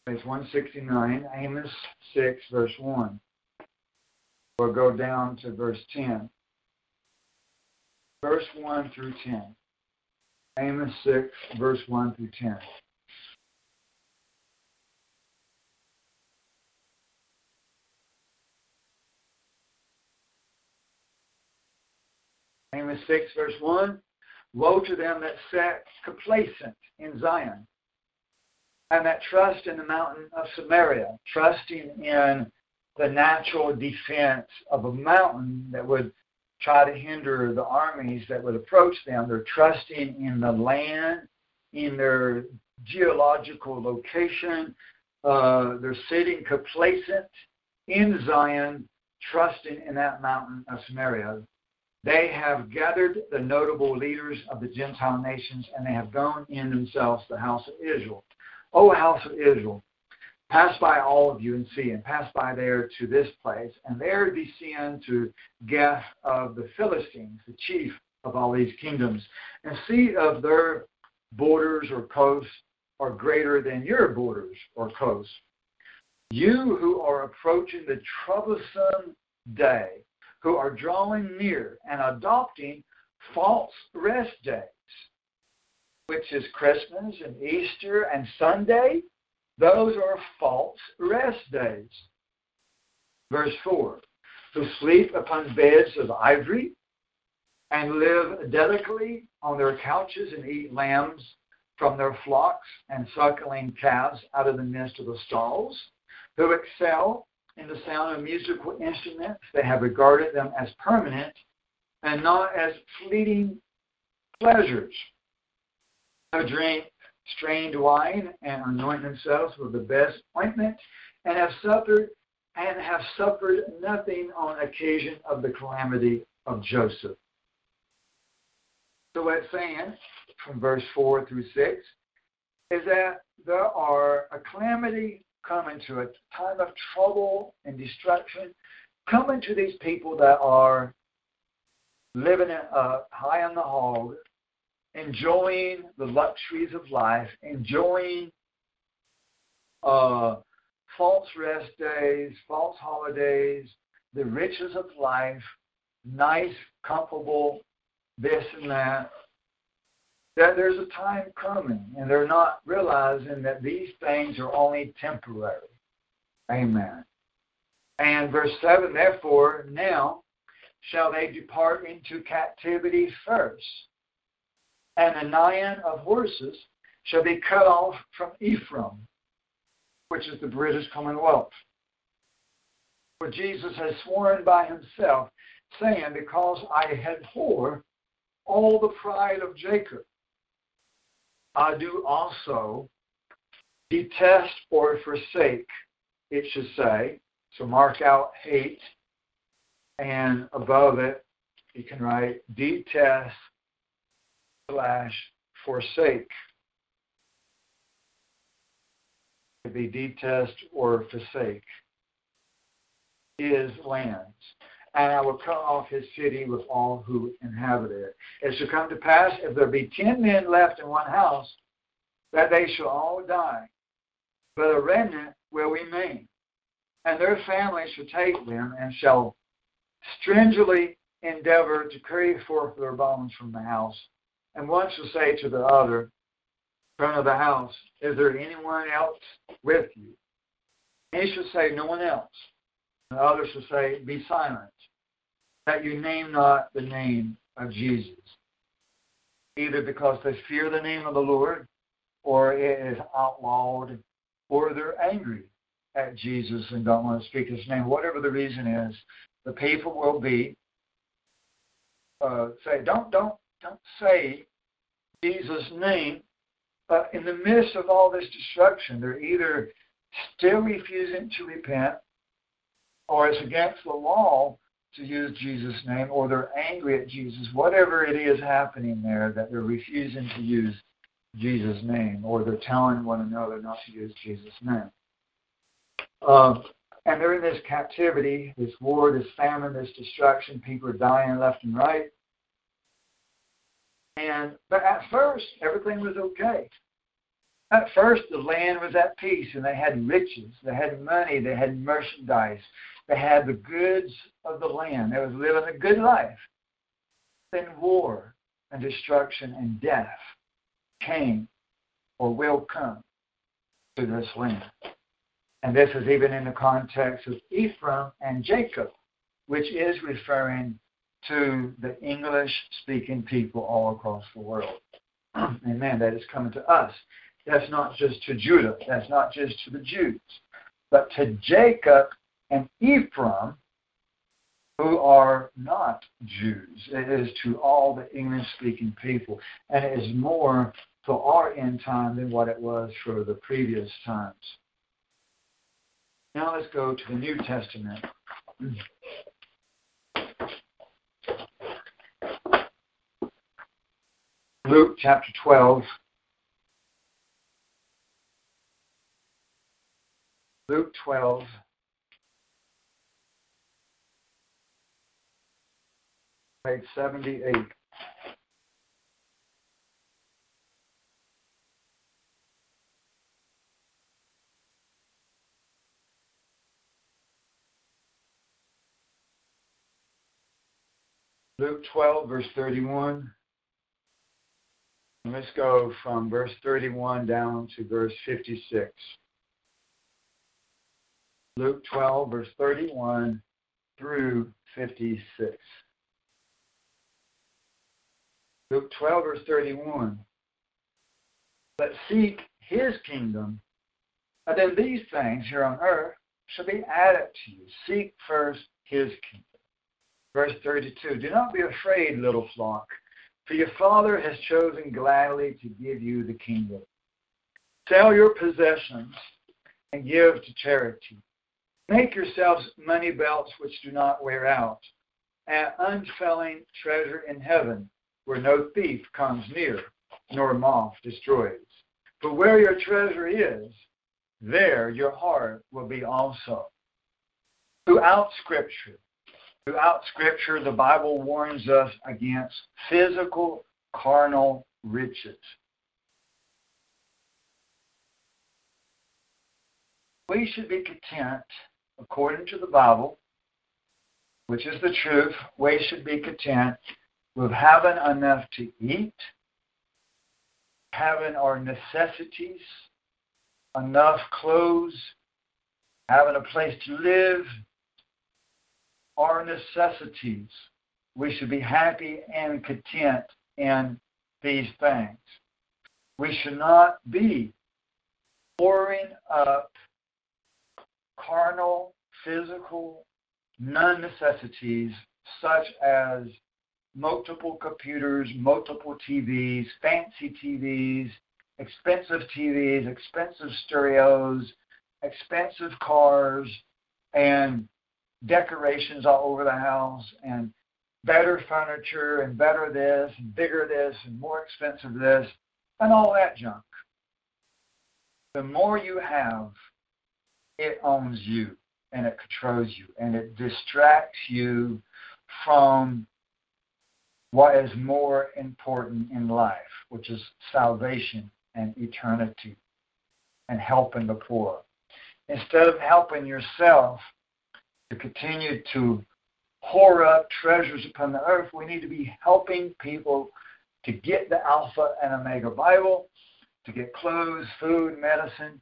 Page 169, Amos 6, verse 1. We'll go down to verse 10. Verse 1 through 10. Amos 6, verse 1 through 10. Amos 6, verse 1 Woe to them that sat complacent in Zion and that trust in the mountain of Samaria, trusting in the natural defense of a mountain that would try to hinder the armies that would approach them. They're trusting in the land, in their geological location. Uh, they're sitting complacent in Zion, trusting in that mountain of Samaria. They have gathered the notable leaders of the Gentile nations, and they have gone in themselves the house of Israel. O house of Israel, pass by all of you and see, and pass by there to this place, and there descend to Gath of the Philistines, the chief of all these kingdoms, and see if their borders or coasts are greater than your borders or coasts. You who are approaching the troublesome day, who are drawing near and adopting false rest days, which is Christmas and Easter and Sunday, those are false rest days. Verse 4 Who sleep upon beds of ivory and live delicately on their couches and eat lambs from their flocks and suckling calves out of the midst of the stalls, who excel in the sound of musical instruments. They have regarded them as permanent and not as fleeting pleasures. Who drink strained wine and anoint themselves with the best ointment and have suffered and have suffered nothing on occasion of the calamity of Joseph. So what it's saying from verse 4 through 6 is that there are a calamity coming to a time of trouble and destruction coming to these people that are living uh, high on the hog, enjoying the luxuries of life, enjoying uh, false rest days, false holidays, the riches of life, nice, comfortable, this and that. That there's a time coming, and they're not realizing that these things are only temporary. Amen. And verse 7 Therefore, now shall they depart into captivity first, and a nyan of horses shall be cut off from Ephraim, which is the British Commonwealth. For Jesus has sworn by himself, saying, Because I abhor all the pride of Jacob, I do also detest or forsake, it should say. So mark out hate, and above it, you can write detest slash forsake. It be detest or forsake his lands and I will cut off his city with all who inhabit it. It shall come to pass, if there be ten men left in one house, that they shall all die, but a remnant will remain. And their families shall take them, and shall stringently endeavor to carry forth their bones from the house. And one shall say to the other, front of the house, Is there anyone else with you? And he shall say, No one else. And the other shall say, Be silent that you name not the name of Jesus, either because they fear the name of the Lord, or it is outlawed, or they're angry at Jesus and don't want to speak his name. Whatever the reason is, the people will be uh, say, don't don't don't say Jesus' name. But in the midst of all this destruction, they're either still refusing to repent, or it's against the law to use Jesus' name or they're angry at Jesus, whatever it is happening there that they're refusing to use Jesus' name or they're telling one another not to use Jesus' name. Um, and they're in this captivity, this war, this famine, this destruction. People are dying left and right. And but at first, everything was okay. At first, the land was at peace, and they had riches, they had money, they had merchandise, they had the goods of the land. They was living a good life. Then war and destruction and death came or will come to this land. And this is even in the context of Ephraim and Jacob, which is referring to the English speaking people all across the world. Amen. That is coming to us. That's not just to Judah, that's not just to the Jews, but to Jacob and Ephraim, who are not Jews. It is to all the English speaking people. And it is more for our end time than what it was for the previous times. Now let's go to the New Testament. Luke chapter 12. Luke 12. page 78. Luke 12, verse 31. Let's go from verse 31 down to verse 56. Luke 12, verse 31 through 56. Luke 12, verse 31. But seek his kingdom, and then these things here on earth shall be added to you. Seek first his kingdom. Verse 32 Do not be afraid, little flock, for your Father has chosen gladly to give you the kingdom. Sell your possessions and give to charity. Make yourselves money belts which do not wear out, an unfailing treasure in heaven, where no thief comes near, nor moth destroys. For where your treasure is, there your heart will be also. Throughout Scripture, throughout Scripture, the Bible warns us against physical, carnal riches. We should be content, according to the Bible, which is the truth, we should be content with having enough to eat, having our necessities, enough clothes, having a place to live, our necessities. We should be happy and content in these things. We should not be pouring up carnal, physical, non necessities such as multiple computers, multiple TVs, fancy TVs, expensive TVs, expensive stereos, expensive cars, and decorations all over the house, and better furniture, and better this, and bigger this, and more expensive this, and all that junk. The more you have, it owns you and it controls you and it distracts you from what is more important in life, which is salvation and eternity and helping the poor. Instead of helping yourself to continue to pour up treasures upon the earth, we need to be helping people to get the Alpha and Omega Bible, to get clothes, food, medicine.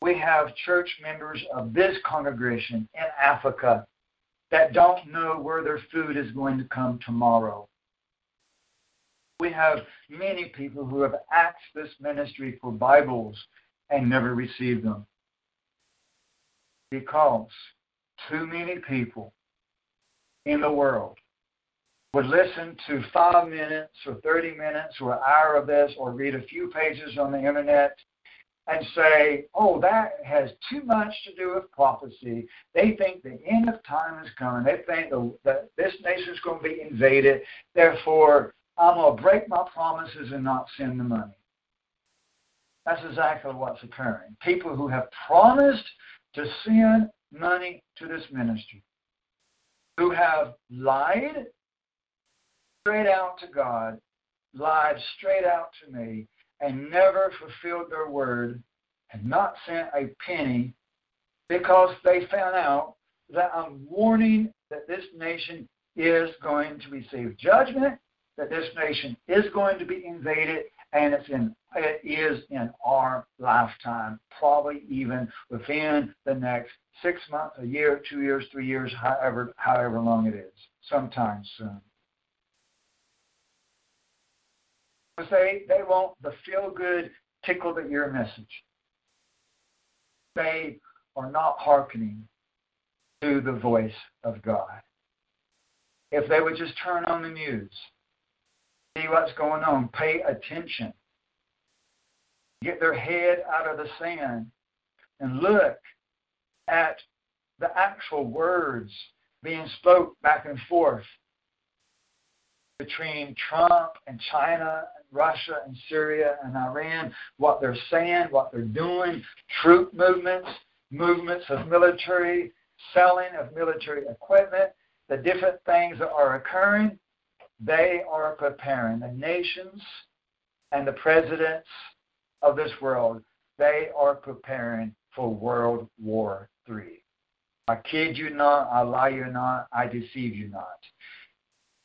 We have church members of this congregation in Africa that don't know where their food is going to come tomorrow. We have many people who have asked this ministry for Bibles and never received them because too many people in the world would listen to five minutes or 30 minutes or an hour of this or read a few pages on the internet and say, oh, that has too much to do with prophecy. They think the end of time is coming. They think the, that this nation is going to be invaded. Therefore, I'm going to break my promises and not send the money. That's exactly what's occurring. People who have promised to send money to this ministry, who have lied straight out to God, lied straight out to me, and never fulfilled their word, and not sent a penny because they found out that I'm warning that this nation is going to receive judgment, that this nation is going to be invaded, and it's in it is in our lifetime, probably even within the next six months, a year, two years, three years, however however long it is, sometime soon. They, they want the feel good, tickle the ear message. They are not hearkening to the voice of God. If they would just turn on the news, see what's going on, pay attention, get their head out of the sand, and look at the actual words being spoke back and forth between Trump and China and Russia and Syria and Iran, what they're saying, what they're doing, troop movements, movements of military, selling of military equipment, the different things that are occurring, they are preparing. The nations and the presidents of this world, they are preparing for World War III. I kid you not, I lie you not, I deceive you not.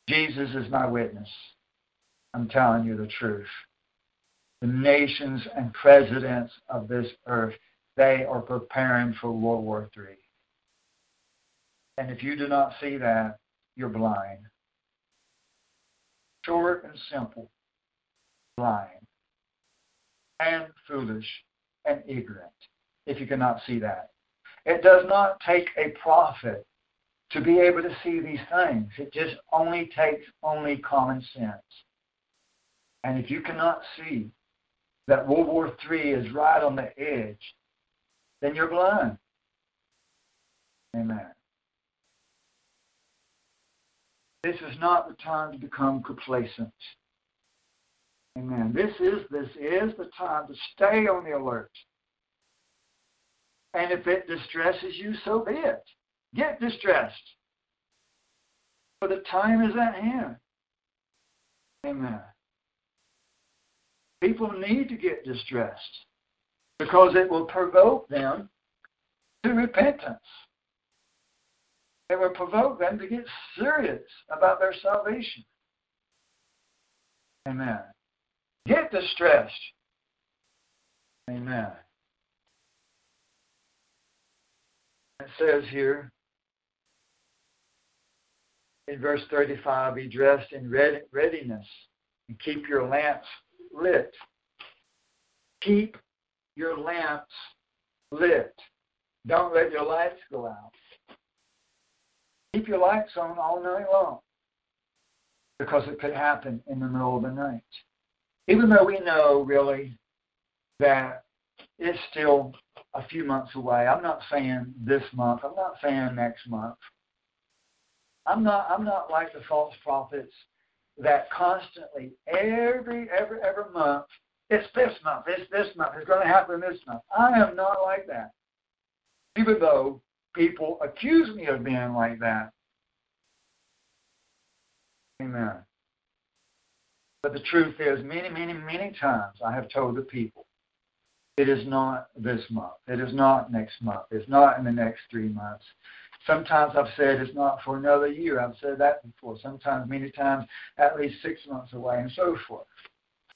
Jesus is my witness. I'm telling you the truth. The nations and presidents of this earth, they are preparing for World War III. And if you do not see that, you're blind. Short and simple, blind, and foolish, and ignorant, if you cannot see that. It does not take a prophet to be able to see these things. It just only takes only common sense. And if you cannot see that World War III is right on the edge, then you're blind. Amen. This is not the time to become complacent. Amen. This is this is the time to stay on the alert. And if it distresses you, so be it. Get distressed. For the time is at hand. Amen. People need to get distressed because it will provoke them to repentance. It will provoke them to get serious about their salvation. Amen. Get distressed. Amen. It says here in verse 35 be dressed in readiness and keep your lamps lit. Keep your lamps lit. Don't let your lights go out. Keep your lights on all night long because it could happen in the middle of the night. Even though we know really that it's still a few months away. I'm not saying this month. I'm not saying next month. I'm not I'm not like the false prophets that constantly every every every month it's this month, it's this month, it's going to happen this month. I am not like that. Even though people accuse me of being like that. Amen. But the truth is, many, many, many times I have told the people, it is not this month. It is not next month. It's not in the next three months. Sometimes I've said it's not for another year. I've said that before. Sometimes, many times, at least six months away, and so forth.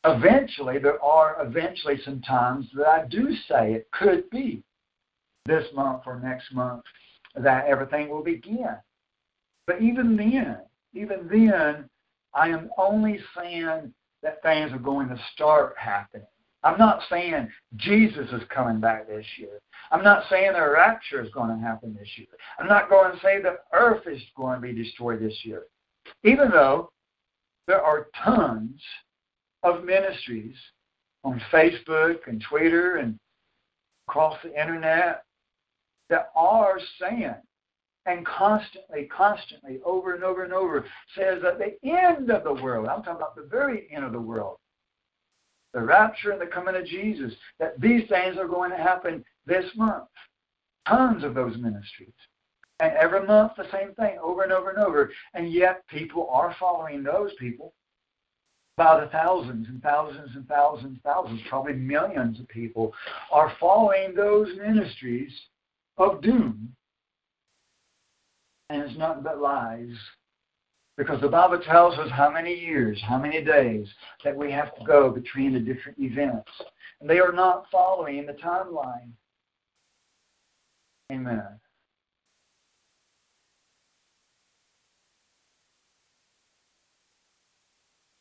Eventually, there are eventually some times that I do say it could be this month or next month that everything will begin. But even then, even then, I am only saying that things are going to start happening. I'm not saying Jesus is coming back this year. I'm not saying the rapture is going to happen this year. I'm not going to say the earth is going to be destroyed this year. Even though there are tons of ministries on Facebook and Twitter and across the internet that are saying and constantly, constantly, over and over and over, says that the end of the world, I'm talking about the very end of the world, the rapture and the coming of Jesus, that these things are going to happen this month. Tons of those ministries. And every month the same thing, over and over and over. And yet people are following those people by the thousands and thousands and thousands and thousands, probably millions of people are following those ministries of doom. And it's nothing but lies because the Bible tells us how many years, how many days that we have to go between the different events. And they are not following the timeline. Amen.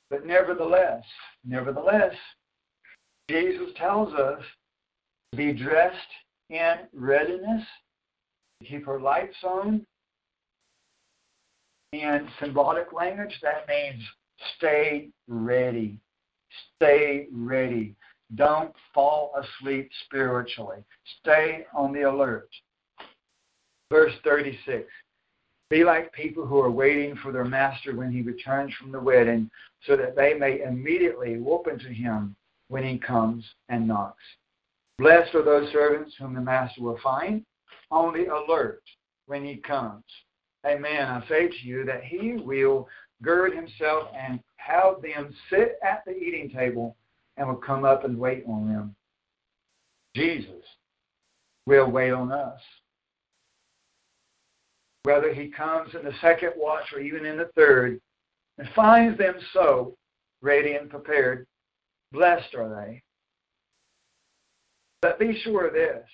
But nevertheless, nevertheless, Jesus tells us to be dressed in readiness, to keep our lights on, in symbolic language, that means stay ready. Stay ready. Don't fall asleep spiritually. Stay on the alert. Verse 36 Be like people who are waiting for their master when he returns from the wedding, so that they may immediately open to him when he comes and knocks. Blessed are those servants whom the master will find on the alert when he comes. Amen. I say to you that he will gird himself and have them sit at the eating table and will come up and wait on them. Jesus will wait on us. Whether he comes in the second watch or even in the third and finds them so ready and prepared, blessed are they. But be sure of this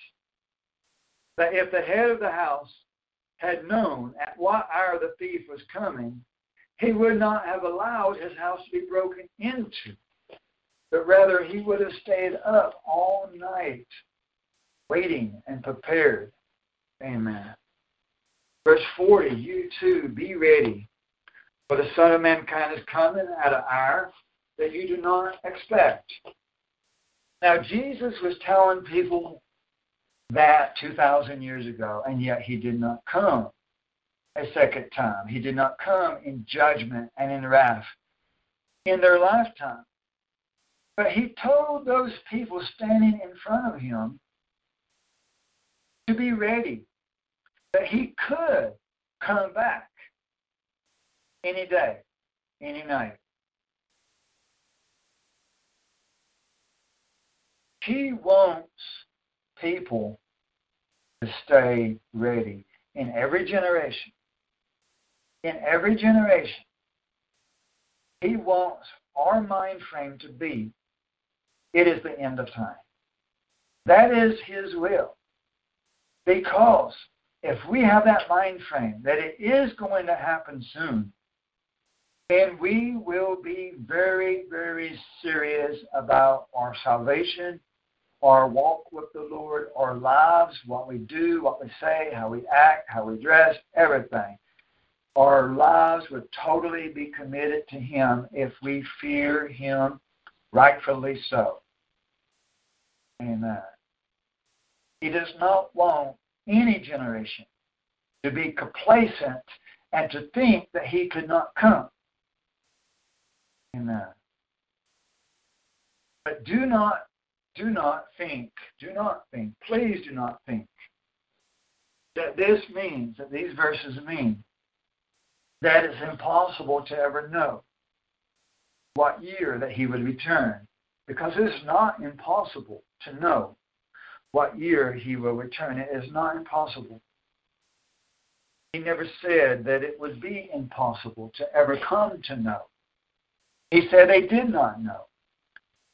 that if the head of the house had known at what hour the thief was coming, he would not have allowed his house to be broken into, but rather he would have stayed up all night waiting and prepared. Amen. Verse 40, you too be ready, for the Son of Mankind is coming at an hour that you do not expect. Now, Jesus was telling people that 2,000 years ago, and yet he did not come a second time. He did not come in judgment and in wrath in their lifetime. But he told those people standing in front of him to be ready, that he could come back any day, any night. He wants people to stay ready in every generation. In every generation, He wants our mind frame to be it is the end of time. That is His will. Because if we have that mind frame that it is going to happen soon, then we will be very, very serious about our salvation our walk with the Lord, our lives, what we do, what we say, how we act, how we dress, everything. Our lives would totally be committed to Him if we fear Him, rightfully so. Amen. He does not want any generation to be complacent and to think that He could not come. Amen. But do not do not think, do not think, please do not think that this means, that these verses mean, that it's impossible to ever know what year that he would return. Because it's not impossible to know what year he will return. It is not impossible. He never said that it would be impossible to ever come to know. He said they did not know.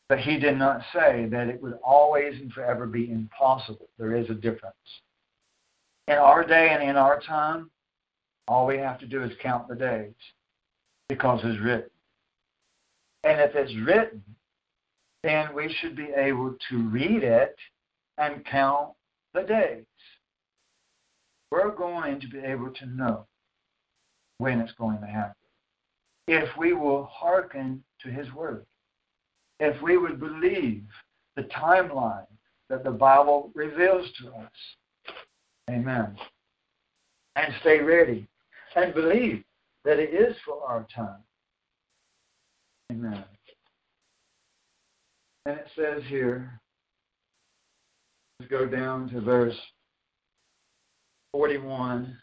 But he did not say that it would always and forever be impossible. There is a difference. In our day and in our time, all we have to do is count the days because it's written. And if it's written, then we should be able to read it and count the days. We're going to be able to know when it's going to happen if we will hearken to his word if we would believe the timeline that the Bible reveals to us. Amen. And stay ready and believe that it is for our time. Amen. And it says here, let's go down to verse 41.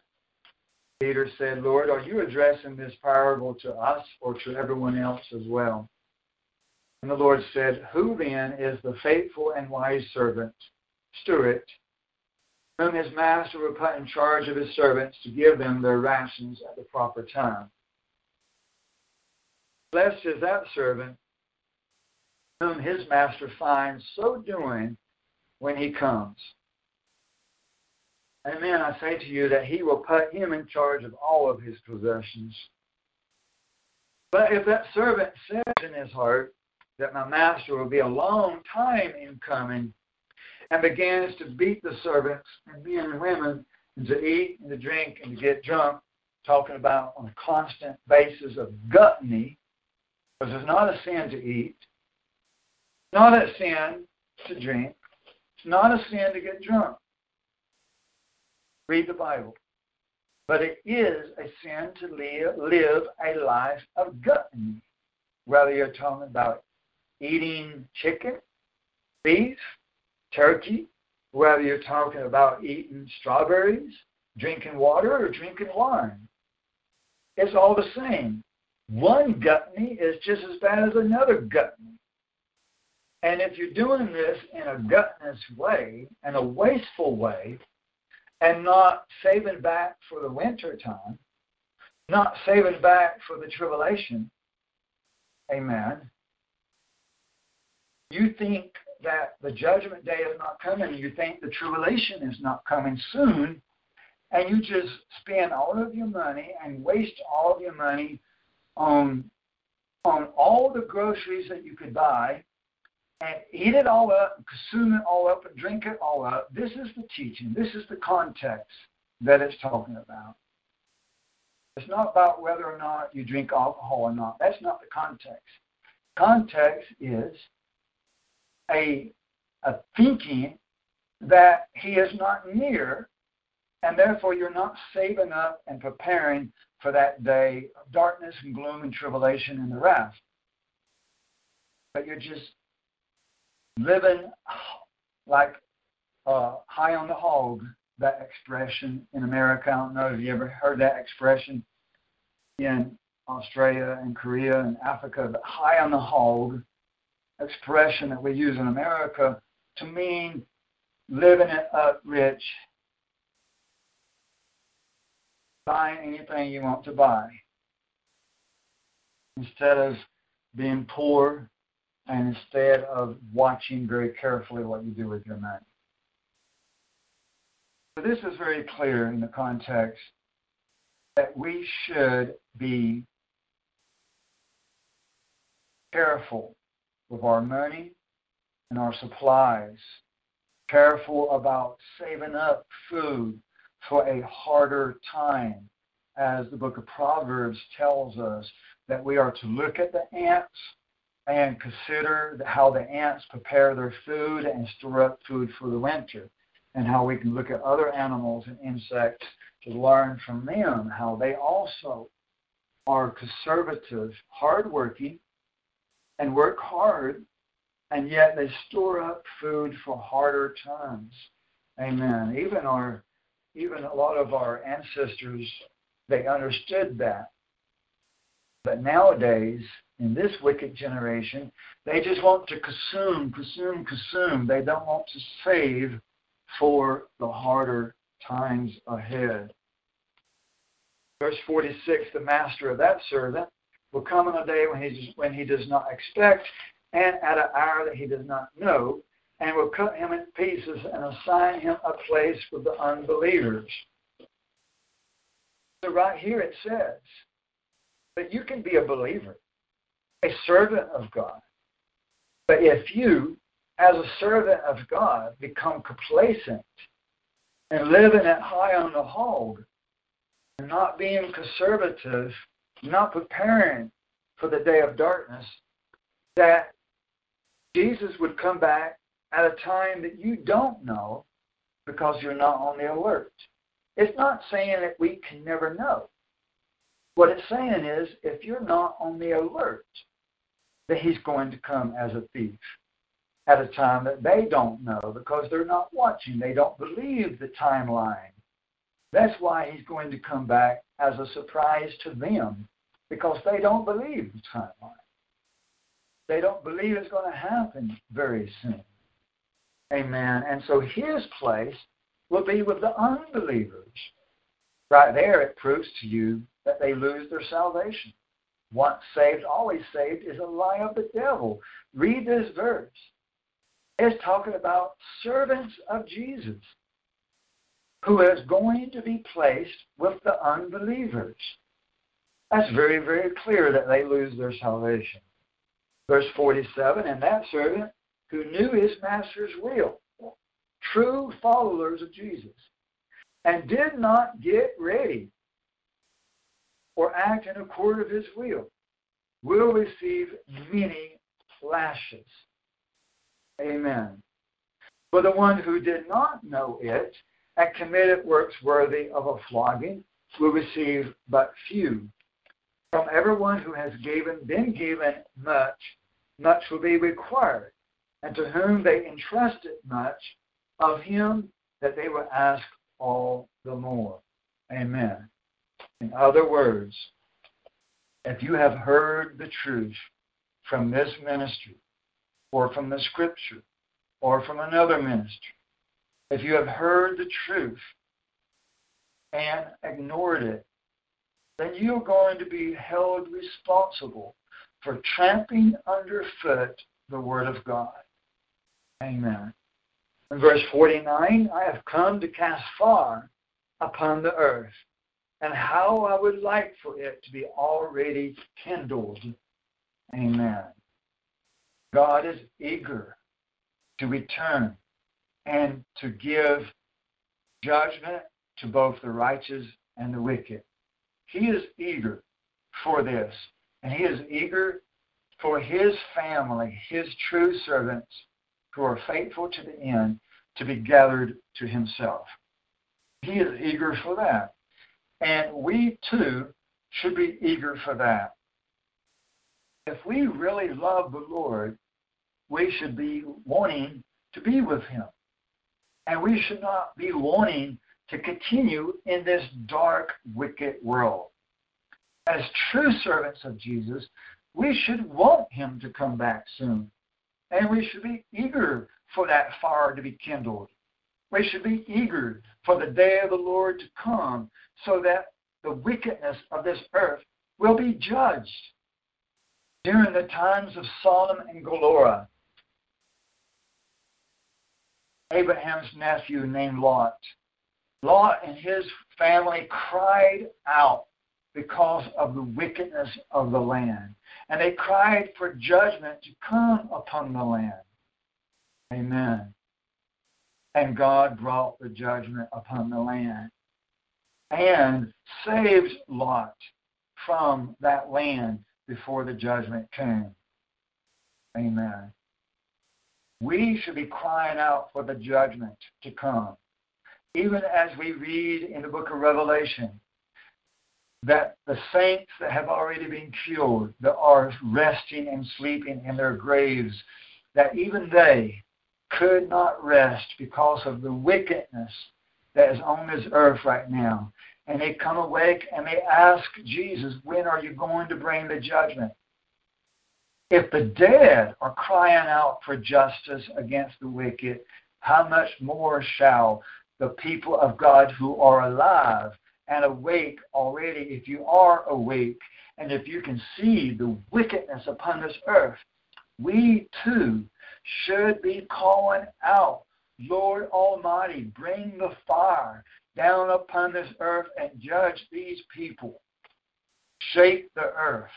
Peter said, Lord, are you addressing this parable to us or to everyone else as well? And the Lord said, Who then is the faithful and wise servant, steward, whom his master will put in charge of his servants to give them their rations at the proper time? Blessed is that servant whom his master finds so doing when he comes. Amen. I say to you that he will put him in charge of all of his possessions. But if that servant says in his heart, that my master will be a long time in coming and begins to beat the servants and men and women and to eat and to drink and to get drunk, talking about on a constant basis of gluttony, because it's not a sin to eat, not a sin to drink, it's not a sin to get drunk. Read the Bible. But it is a sin to live, live a life of gluttony, whether you're talking about eating chicken, beef, turkey, whether you're talking about eating strawberries, drinking water, or drinking wine. It's all the same. One gluttony is just as bad as another gluttony. And if you're doing this in a gluttonous way and a wasteful way, and not saving back for the winter time, not saving back for the tribulation, amen, you think that the judgment day is not coming, you think the tribulation is not coming soon, and you just spend all of your money and waste all of your money on on all the groceries that you could buy and eat it all up, consume it all up, and drink it all up. This is the teaching. This is the context that it's talking about. It's not about whether or not you drink alcohol or not. That's not the context. Context is a, a thinking that he is not near, and therefore you're not saving up and preparing for that day of darkness and gloom and tribulation and the wrath. But you're just living like uh, high on the hog, that expression in America. I don't know if you ever heard that expression in Australia and Korea and Africa, but high on the hog expression that we use in America to mean living it up rich, buying anything you want to buy, instead of being poor and instead of watching very carefully what you do with your money. So this is very clear in the context that we should be careful with our money and our supplies, careful about saving up food for a harder time, as the book of Proverbs tells us that we are to look at the ants and consider how the ants prepare their food and store up food for the winter, and how we can look at other animals and insects to learn from them how they also are conservative, hardworking, and work hard, and yet they store up food for harder times. Amen. Even our, even a lot of our ancestors, they understood that. But nowadays, in this wicked generation, they just want to consume, consume, consume. They don't want to save for the harder times ahead. Verse 46 The master of that servant will come in a day when he, when he does not expect, and at an hour that he does not know, and will cut him in pieces and assign him a place with the unbelievers. So, right here it says that you can be a believer, a servant of God. But if you, as a servant of God, become complacent and living at high on the hog, and not being conservative, not preparing for the day of darkness, that Jesus would come back at a time that you don't know because you're not on the alert. It's not saying that we can never know. What it's saying is if you're not on the alert, that he's going to come as a thief at a time that they don't know because they're not watching. They don't believe the timeline. That's why he's going to come back as a surprise to them because they don't believe the timeline. They don't believe it's going to happen very soon. Amen. And so his place will be with the unbelievers. Right there, it proves to you that they lose their salvation. Once saved, always saved is a lie of the devil. Read this verse. It's talking about servants of Jesus who is going to be placed with the unbelievers. That's very, very clear that they lose their salvation. Verse 47 And that servant who knew his master's will, true followers of Jesus, and did not get ready or act in accord of his will, will receive many lashes. Amen. But the one who did not know it and committed works worthy of a flogging will receive but few. From everyone who has given, been given much, much will be required, and to whom they entrusted much, of him that they will ask all the more. Amen. In other words, if you have heard the truth from this ministry, or from the scripture, or from another ministry, if you have heard the truth and ignored it, then you're going to be held responsible for tramping underfoot the Word of God. Amen. In verse 49, I have come to cast fire upon the earth, and how I would like for it to be already kindled. Amen. God is eager to return and to give judgment to both the righteous and the wicked. He is eager for this, and He is eager for His family, His true servants who are faithful to the end, to be gathered to Himself. He is eager for that. And we too should be eager for that. If we really love the Lord, we should be wanting to be with Him. And we should not be wanting to continue in this dark, wicked world. As true servants of Jesus, we should want Him to come back soon. And we should be eager for that fire to be kindled. We should be eager for the day of the Lord to come so that the wickedness of this earth will be judged. During the times of Sodom and Gomorrah, Abraham's nephew named Lot. Lot and his family cried out because of the wickedness of the land. And they cried for judgment to come upon the land. Amen. And God brought the judgment upon the land and saved Lot from that land before the judgment came. Amen. We should be crying out for the judgment to come. Even as we read in the book of Revelation that the saints that have already been killed, that are resting and sleeping in their graves, that even they could not rest because of the wickedness that is on this earth right now. And they come awake and they ask Jesus, When are you going to bring the judgment? If the dead are crying out for justice against the wicked, how much more shall the people of God who are alive and awake already, if you are awake, and if you can see the wickedness upon this earth, we too should be calling out, Lord Almighty, bring the fire down upon this earth and judge these people. Shake the earth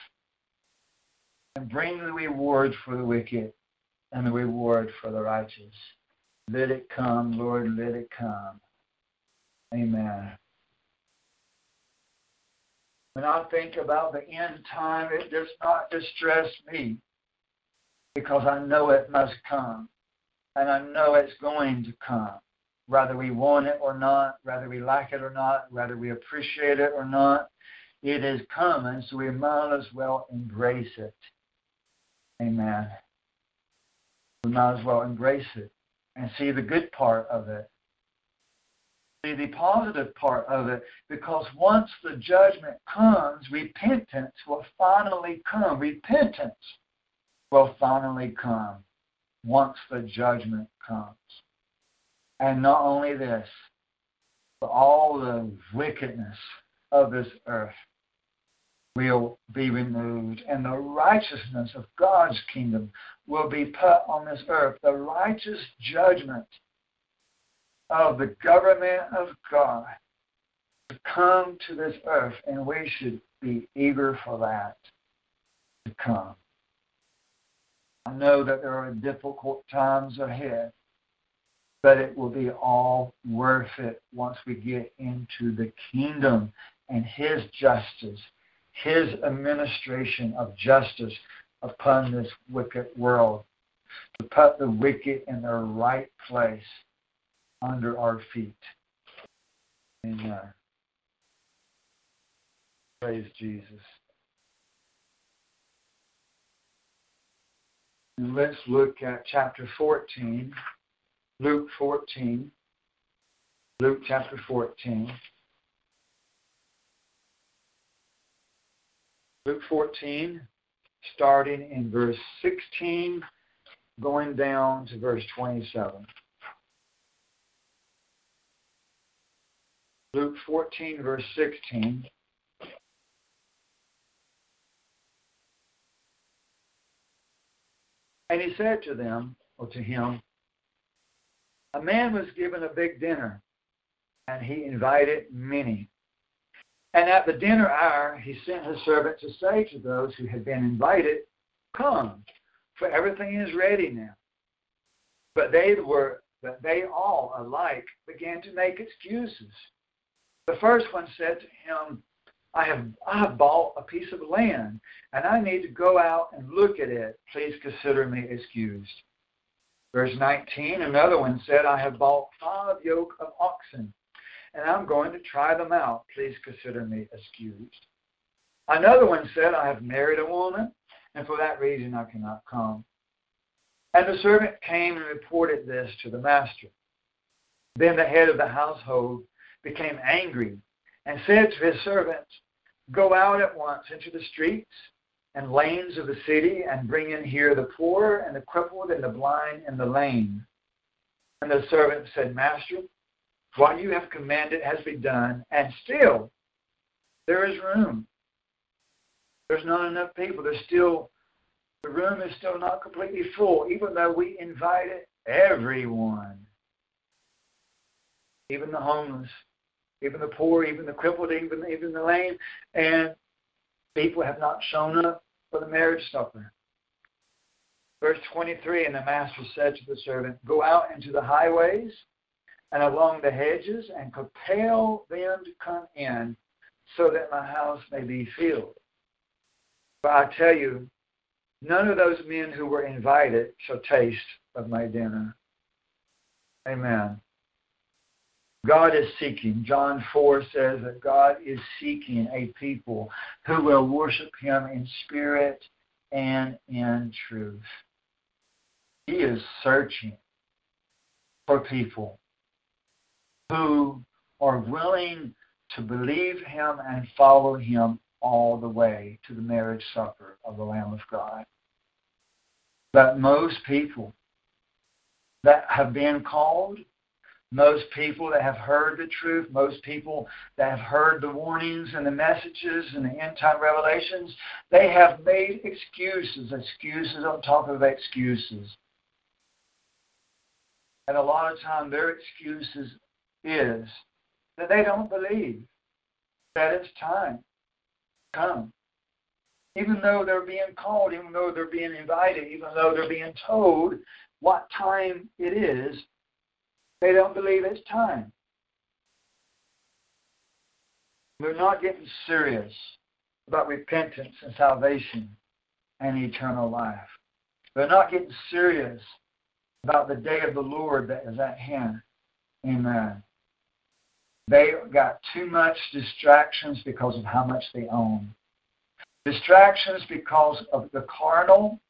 and bring the reward for the wicked and the reward for the righteous. Let it come, Lord, let it come. Amen. When I think about the end time, it does not distress me because I know it must come. And I know it's going to come. Whether we want it or not, whether we like it or not, whether we appreciate it or not, it is coming, so we might as well embrace it. Amen. We might as well embrace it and see the good part of it. See the positive part of it because once the judgment comes, repentance will finally come. Repentance will finally come once the judgment comes. And not only this, but all the wickedness of this earth will be removed, and the righteousness of God's kingdom will be put on this earth. The righteous judgment of the government of God to come to this earth, and we should be eager for that to come. I know that there are difficult times ahead, but it will be all worth it once we get into the kingdom and His justice his administration of justice upon this wicked world, to put the wicked in their right place under our feet. Amen. Praise Jesus. And let's look at chapter 14, Luke 14. Luke chapter 14. Luke 14, starting in verse 16, going down to verse 27. Luke 14, verse 16. And he said to them, or to him, a man was given a big dinner, and he invited many. And at the dinner hour, he sent his servant to say to those who had been invited, Come, for everything is ready now. But they were but they all alike began to make excuses. The first one said to him, I have I have bought a piece of land and I need to go out and look at it. Please consider me excused. Verse 19, another one said, I have bought five yoke of oxen and I'm going to try them out. Please consider me excused. Another one said, I have married a woman, and for that reason I cannot come. And the servant came and reported this to the master. Then the head of the household became angry and said to his servants, Go out at once into the streets and lanes of the city and bring in here the poor and the crippled and the blind and the lame. And the servant said, Master, what you have commanded has been done, and still there is room. There's not enough people. There's still the room is still not completely full, even though we invited everyone. Even the homeless, even the poor, even the crippled, even even the lame, and people have not shown up for the marriage supper. Verse 23, and the master said to the servant, Go out into the highways and along the hedges and compel them to come in so that my house may be filled. But I tell you, none of those men who were invited shall taste of my dinner. Amen. God is seeking. John 4 says that God is seeking a people who will worship Him in spirit and in truth. He is searching for people who are willing to believe him and follow him all the way to the marriage supper of the Lamb of God. But most people that have been called, most people that have heard the truth, most people that have heard the warnings and the messages and the end time revelations, they have made excuses, excuses on top of excuses. And a lot of time their excuses is that they don't believe that it's time to come. Even though they're being called, even though they're being invited, even though they're being told what time it is, they don't believe it's time. They're not getting serious about repentance and salvation and eternal life. They're not getting serious about the day of the Lord that is at hand. Amen. They got too much distractions because of how much they own. Distractions because of the carnal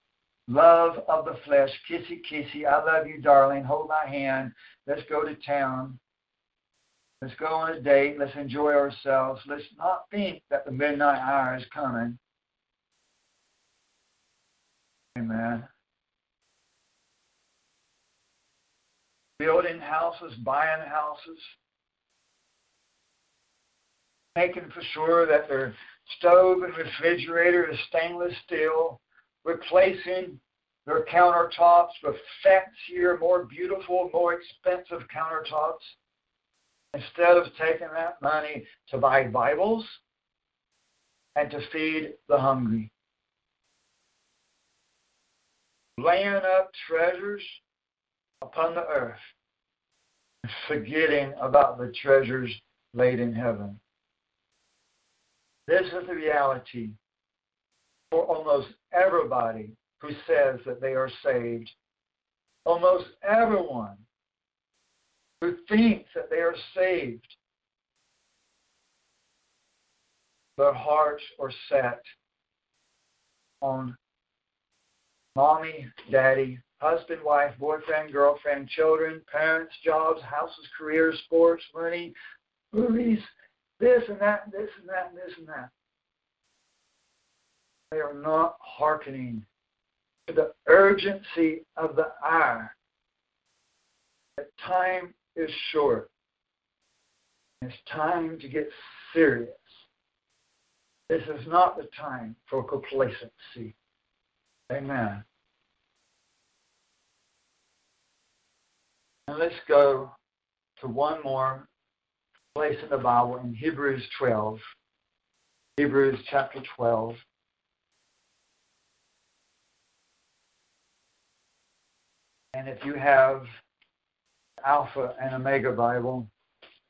love of the flesh. Kissy, kissy, I love you, darling. Hold my hand. Let's go to town. Let's go on a date. Let's enjoy ourselves. Let's not think that the midnight hour is coming. Amen. Building houses, buying houses, making for sure that their stove and refrigerator is stainless steel, replacing their countertops with fancier, more beautiful, more expensive countertops, instead of taking that money to buy Bibles and to feed the hungry. Laying up treasures upon the earth, forgetting about the treasures laid in heaven. This is the reality for almost everybody who says that they are saved. Almost everyone who thinks that they are saved, their hearts are set on mommy, daddy, husband, wife, boyfriend, girlfriend, children, parents, jobs, houses, careers, sports, money, movies, this and that, and this and that, and this and that. They are not hearkening to the urgency of the hour. The time is short. It's time to get serious. This is not the time for complacency. Amen. And let's go to one more place in the Bible in Hebrews 12. Hebrews chapter 12. And if you have Alpha and Omega Bible,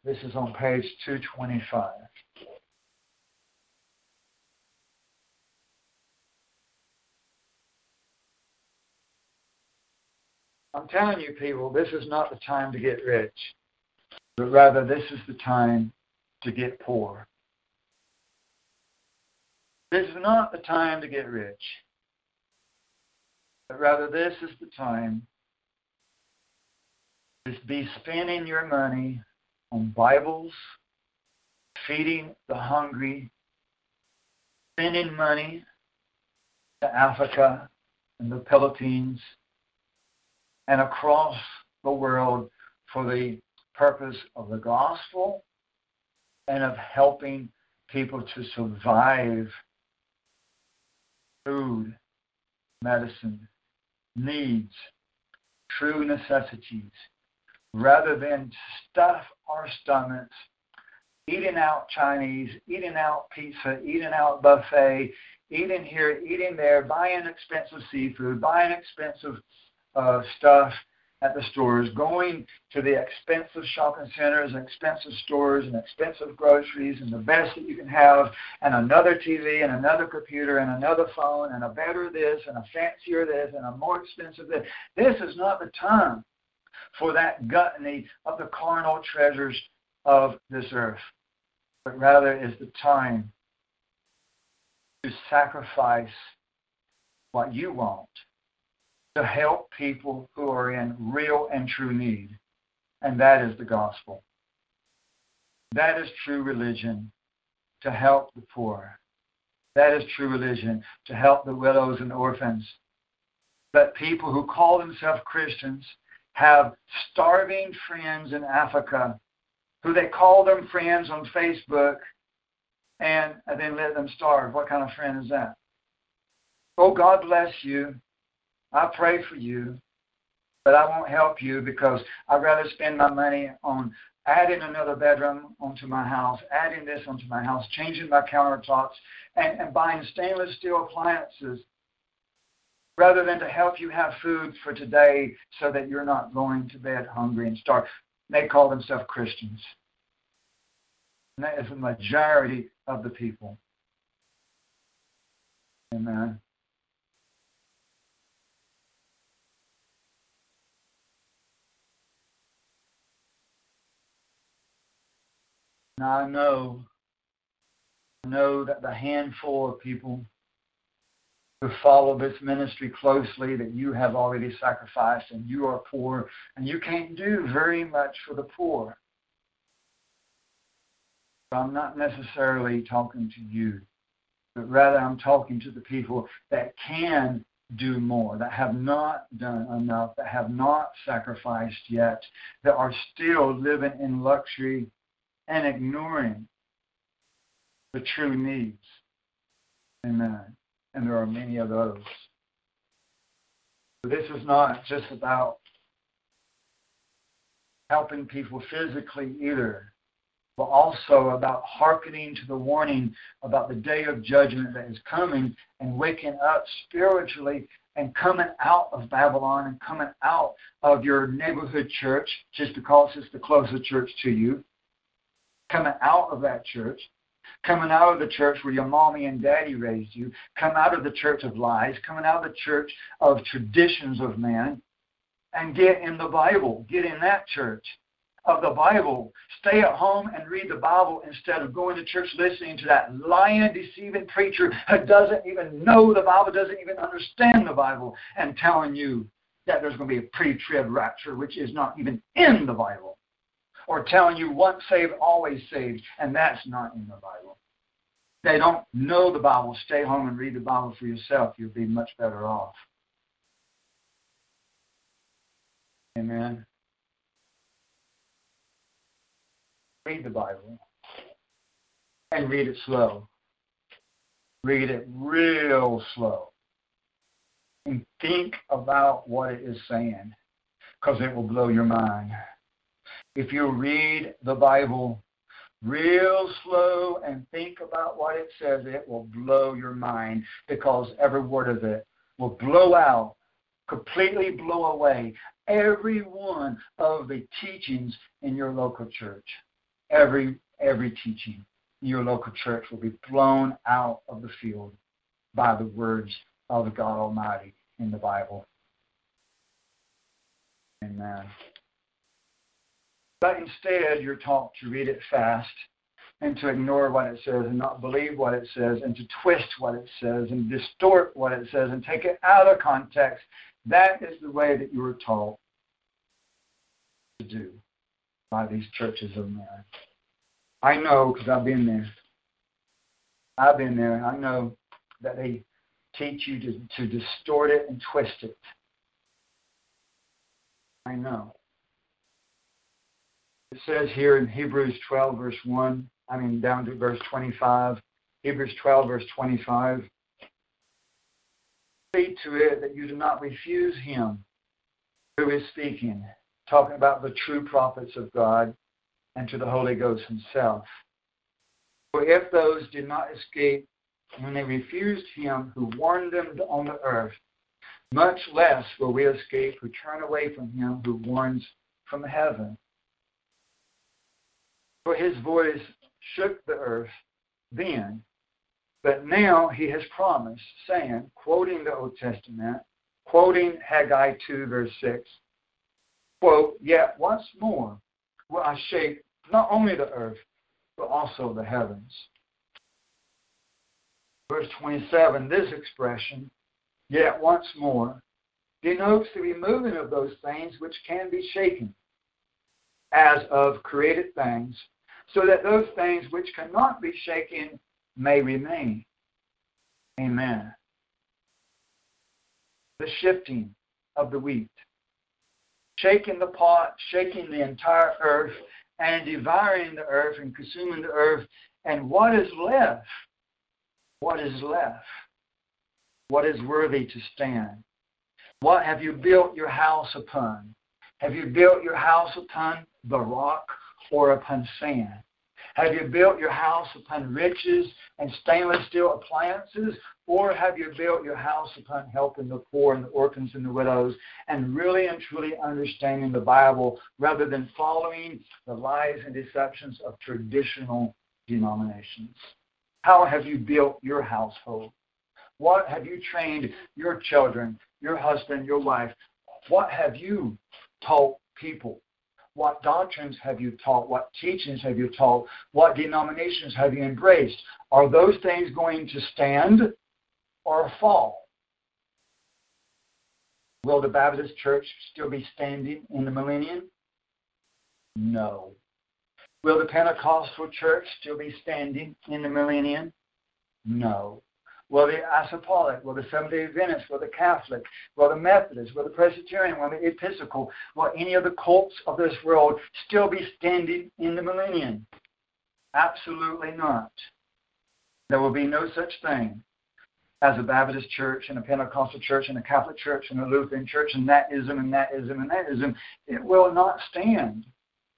this is on page 225. I'm telling you, people, this is not the time to get rich, but rather this is the time to get poor. This is not the time to get rich, but rather this is the time to be spending your money on Bibles, feeding the hungry, spending money to Africa and the Philippines and across the world for the purpose of the gospel and of helping people to survive food, medicine, needs, true necessities, rather than stuff our stomachs eating out Chinese, eating out pizza, eating out buffet, eating here, eating there, buying expensive seafood, buying expensive uh, stuff at the stores, going to the expensive shopping centers and expensive stores and expensive groceries and the best that you can have, and another TV and another computer and another phone and a better this and a fancier this and a more expensive this. This is not the time for that gluttony of the carnal treasures of this earth, but rather is the time to sacrifice what you want to help people who are in real and true need. And that is the gospel. That is true religion to help the poor. That is true religion to help the widows and orphans. But people who call themselves Christians have starving friends in Africa who they call them friends on Facebook and then let them starve. What kind of friend is that? Oh, God bless you. I pray for you, but I won't help you because I'd rather spend my money on adding another bedroom onto my house, adding this onto my house, changing my countertops, and, and buying stainless steel appliances rather than to help you have food for today so that you're not going to bed hungry and starve. They call themselves Christians. And that is the majority of the people. Amen. Now I know, I know that the handful of people who follow this ministry closely that you have already sacrificed and you are poor and you can't do very much for the poor. I'm not necessarily talking to you, but rather I'm talking to the people that can do more, that have not done enough, that have not sacrificed yet, that are still living in luxury and ignoring the true needs. Amen. And there are many of those. This is not just about helping people physically either, but also about hearkening to the warning about the day of judgment that is coming and waking up spiritually and coming out of Babylon and coming out of your neighborhood church just because it's the closest church to you coming out of that church, coming out of the church where your mommy and daddy raised you, come out of the church of lies, coming out of the church of traditions of man, and get in the Bible. Get in that church of the Bible. Stay at home and read the Bible instead of going to church listening to that lying, deceiving preacher who doesn't even know the Bible, doesn't even understand the Bible, and telling you that there's going to be a pre-trib rapture, which is not even in the Bible or telling you once saved, always saved, and that's not in the Bible. They don't know the Bible. Stay home and read the Bible for yourself. You'll be much better off. Amen. Read the Bible and read it slow. Read it real slow. And think about what it is saying because it will blow your mind if you read the Bible real slow and think about what it says, it will blow your mind because every word of it will blow out, completely blow away every one of the teachings in your local church. Every every teaching in your local church will be blown out of the field by the words of God Almighty in the Bible. Amen. But instead, you're taught to read it fast and to ignore what it says and not believe what it says and to twist what it says and distort what it says and take it out of context. That is the way that you were taught to do by these churches of men. I know because I've been there. I've been there. I know that they teach you to, to distort it and twist it. I know. It says here in Hebrews 12, verse 1, I mean, down to verse 25, Hebrews 12, verse 25. See to it that you do not refuse him who is speaking, talking about the true prophets of God and to the Holy Ghost himself. For if those did not escape when they refused him who warned them on the earth, much less will we escape who turn away from him who warns from heaven. For his voice shook the earth then, but now he has promised, saying, quoting the Old Testament, quoting Haggai 2, verse 6, quote, Yet once more will I shake not only the earth, but also the heavens. Verse 27, this expression, yet once more, denotes the removing of those things which can be shaken, as of created things, so that those things which cannot be shaken may remain. Amen. The shifting of the wheat, shaking the pot, shaking the entire earth, and devouring the earth and consuming the earth. And what is left? What is left? What is worthy to stand? What have you built your house upon? Have you built your house upon the rock or upon sand? Have you built your house upon riches and stainless steel appliances? Or have you built your house upon helping the poor and the orphans and the widows and really and truly understanding the Bible rather than following the lies and deceptions of traditional denominations? How have you built your household? What have you trained your children, your husband, your wife? What have you taught people? What doctrines have you taught? What teachings have you taught? What denominations have you embraced? Are those things going to stand or fall? Will the Baptist church still be standing in the millennium? No. Will the Pentecostal church still be standing in the millennium? No. Will the Apostolic, will the Seventh day Adventist, will the Catholic, will the Methodist, will the Presbyterian, will the Episcopal, will any of the cults of this world still be standing in the millennium? Absolutely not. There will be no such thing as a Baptist church and a Pentecostal church and a Catholic church and a Lutheran church and that ism and that ism and that ism. It will not stand.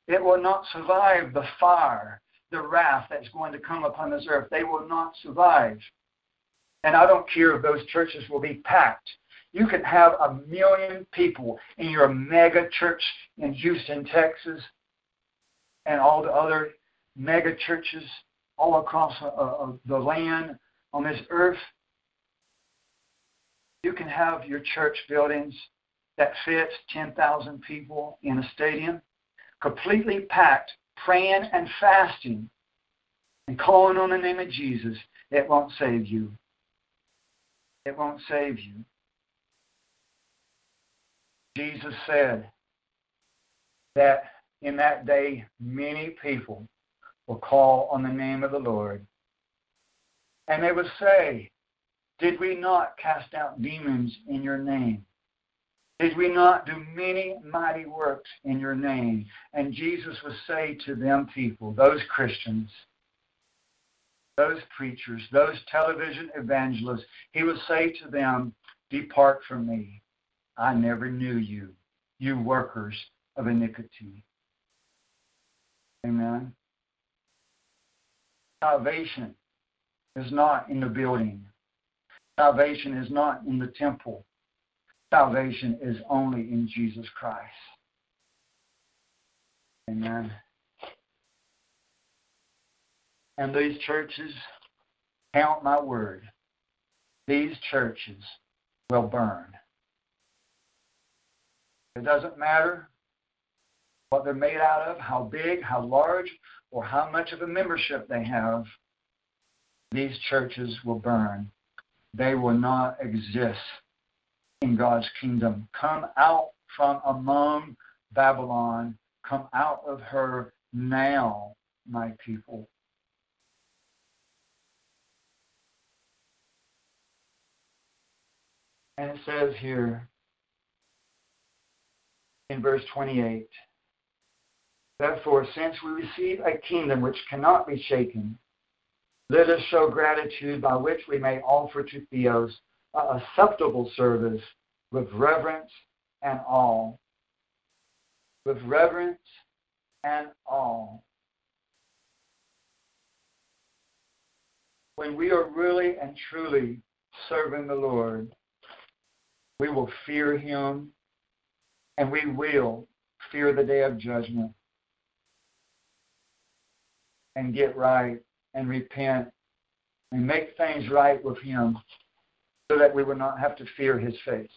It will not survive the fire, the wrath that's going to come upon this earth. They will not survive. And I don't care if those churches will be packed. You can have a million people in your mega church in Houston, Texas, and all the other mega churches all across uh, uh, the land on this earth. You can have your church buildings that fits 10,000 people in a stadium, completely packed, praying and fasting and calling on the name of Jesus. It won't save you it won't save you. Jesus said that in that day many people will call on the name of the Lord. And they will say, Did we not cast out demons in your name? Did we not do many mighty works in your name? And Jesus would say to them people, those Christians, those preachers, those television evangelists, he would say to them, Depart from me. I never knew you, you workers of iniquity. Amen. Salvation is not in the building. Salvation is not in the temple. Salvation is only in Jesus Christ. Amen. And these churches, count my word, these churches will burn. It doesn't matter what they're made out of, how big, how large, or how much of a membership they have. These churches will burn. They will not exist in God's kingdom. Come out from among Babylon. Come out of her now, my people. And it says here in verse 28 Therefore, since we receive a kingdom which cannot be shaken, let us show gratitude by which we may offer to Theos a acceptable service with reverence and awe. With reverence and awe. When we are really and truly serving the Lord, we will fear Him and we will fear the day of judgment and get right and repent and make things right with Him so that we will not have to fear His face,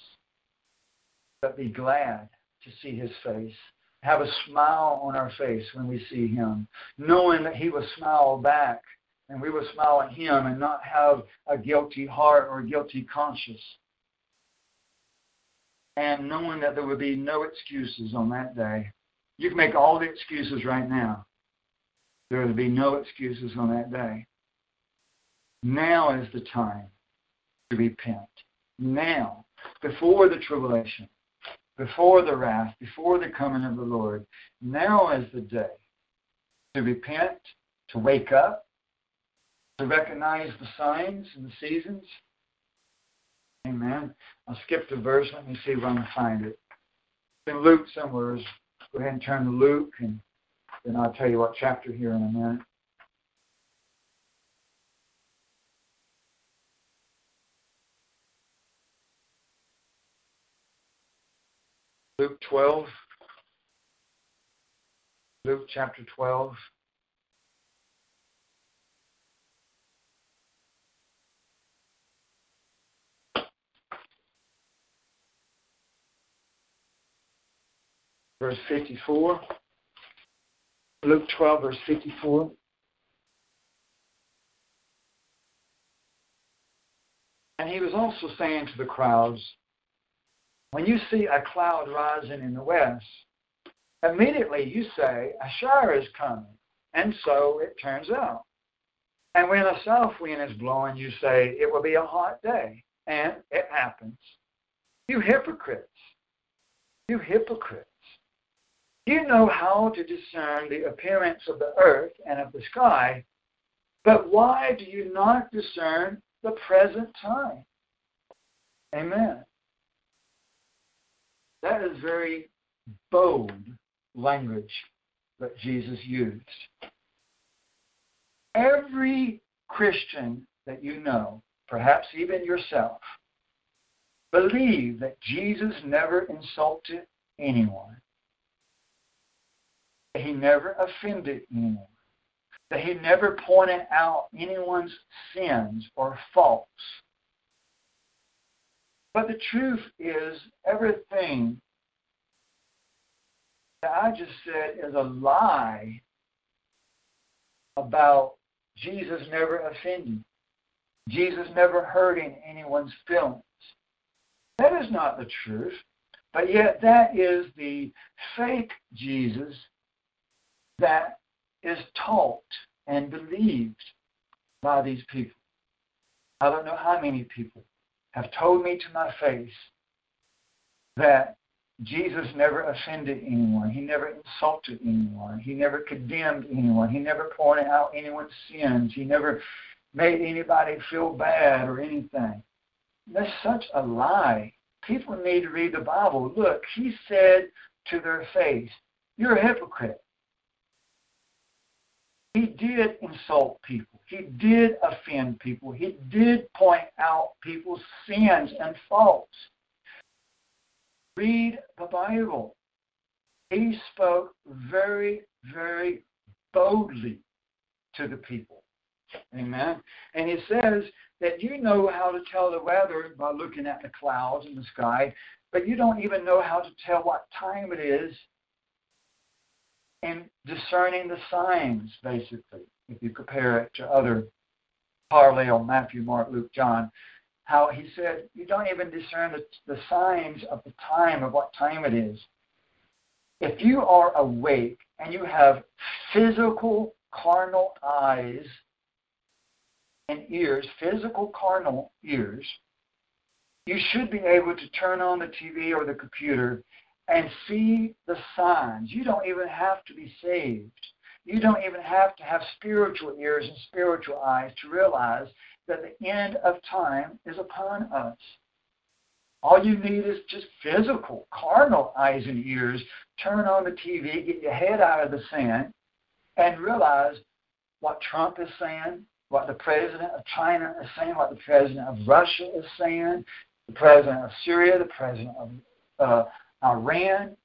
but be glad to see His face. Have a smile on our face when we see Him, knowing that He will smile back and we will smile at Him and not have a guilty heart or a guilty conscience. And knowing that there will be no excuses on that day. You can make all the excuses right now. There will be no excuses on that day. Now is the time to repent. Now, before the tribulation, before the wrath, before the coming of the Lord, now is the day to repent, to wake up, to recognize the signs and the seasons. Amen. I'll skip the verse. Let me see if I can find it. It's in Luke somewhere. Go ahead and turn to Luke, and then I'll tell you what chapter here in a minute. Luke 12. Luke chapter 12. Verse 54. Luke 12, verse 54. And he was also saying to the crowds, when you see a cloud rising in the west, immediately you say, a shower is coming. And so it turns out. And when a south wind is blowing, you say, it will be a hot day. And it happens. You hypocrites. You hypocrites. You know how to discern the appearance of the earth and of the sky, but why do you not discern the present time? Amen. That is very bold language that Jesus used. Every Christian that you know, perhaps even yourself, believe that Jesus never insulted anyone, that he never offended anyone, that he never pointed out anyone's sins or faults but the truth is, everything that I just said is a lie about Jesus never offending, Jesus never hurting anyone's feelings. That is not the truth, but yet that is the fake Jesus that is taught and believed by these people. I don't know how many people have told me to my face that Jesus never offended anyone. He never insulted anyone. He never condemned anyone. He never pointed out anyone's sins. He never made anybody feel bad or anything. That's such a lie. People need to read the Bible. Look, he said to their face, You're a hypocrite. He did insult people. He did offend people. He did point out people's sins and faults. Read the Bible. He spoke very, very boldly to the people. Amen. And he says that you know how to tell the weather by looking at the clouds in the sky, but you don't even know how to tell what time it is in discerning the signs, basically, if you compare it to other parallel Matthew, Mark, Luke, John, how he said you don't even discern the, the signs of the time of what time it is. If you are awake and you have physical carnal eyes and ears, physical carnal ears, you should be able to turn on the TV or the computer and see the signs. You don't even have to be saved. You don't even have to have spiritual ears and spiritual eyes to realize that the end of time is upon us. All you need is just physical, carnal eyes and ears. Turn on the TV, get your head out of the sand, and realize what Trump is saying, what the president of China is saying, what the president of Russia is saying, the president of Syria, the president of uh, Iran,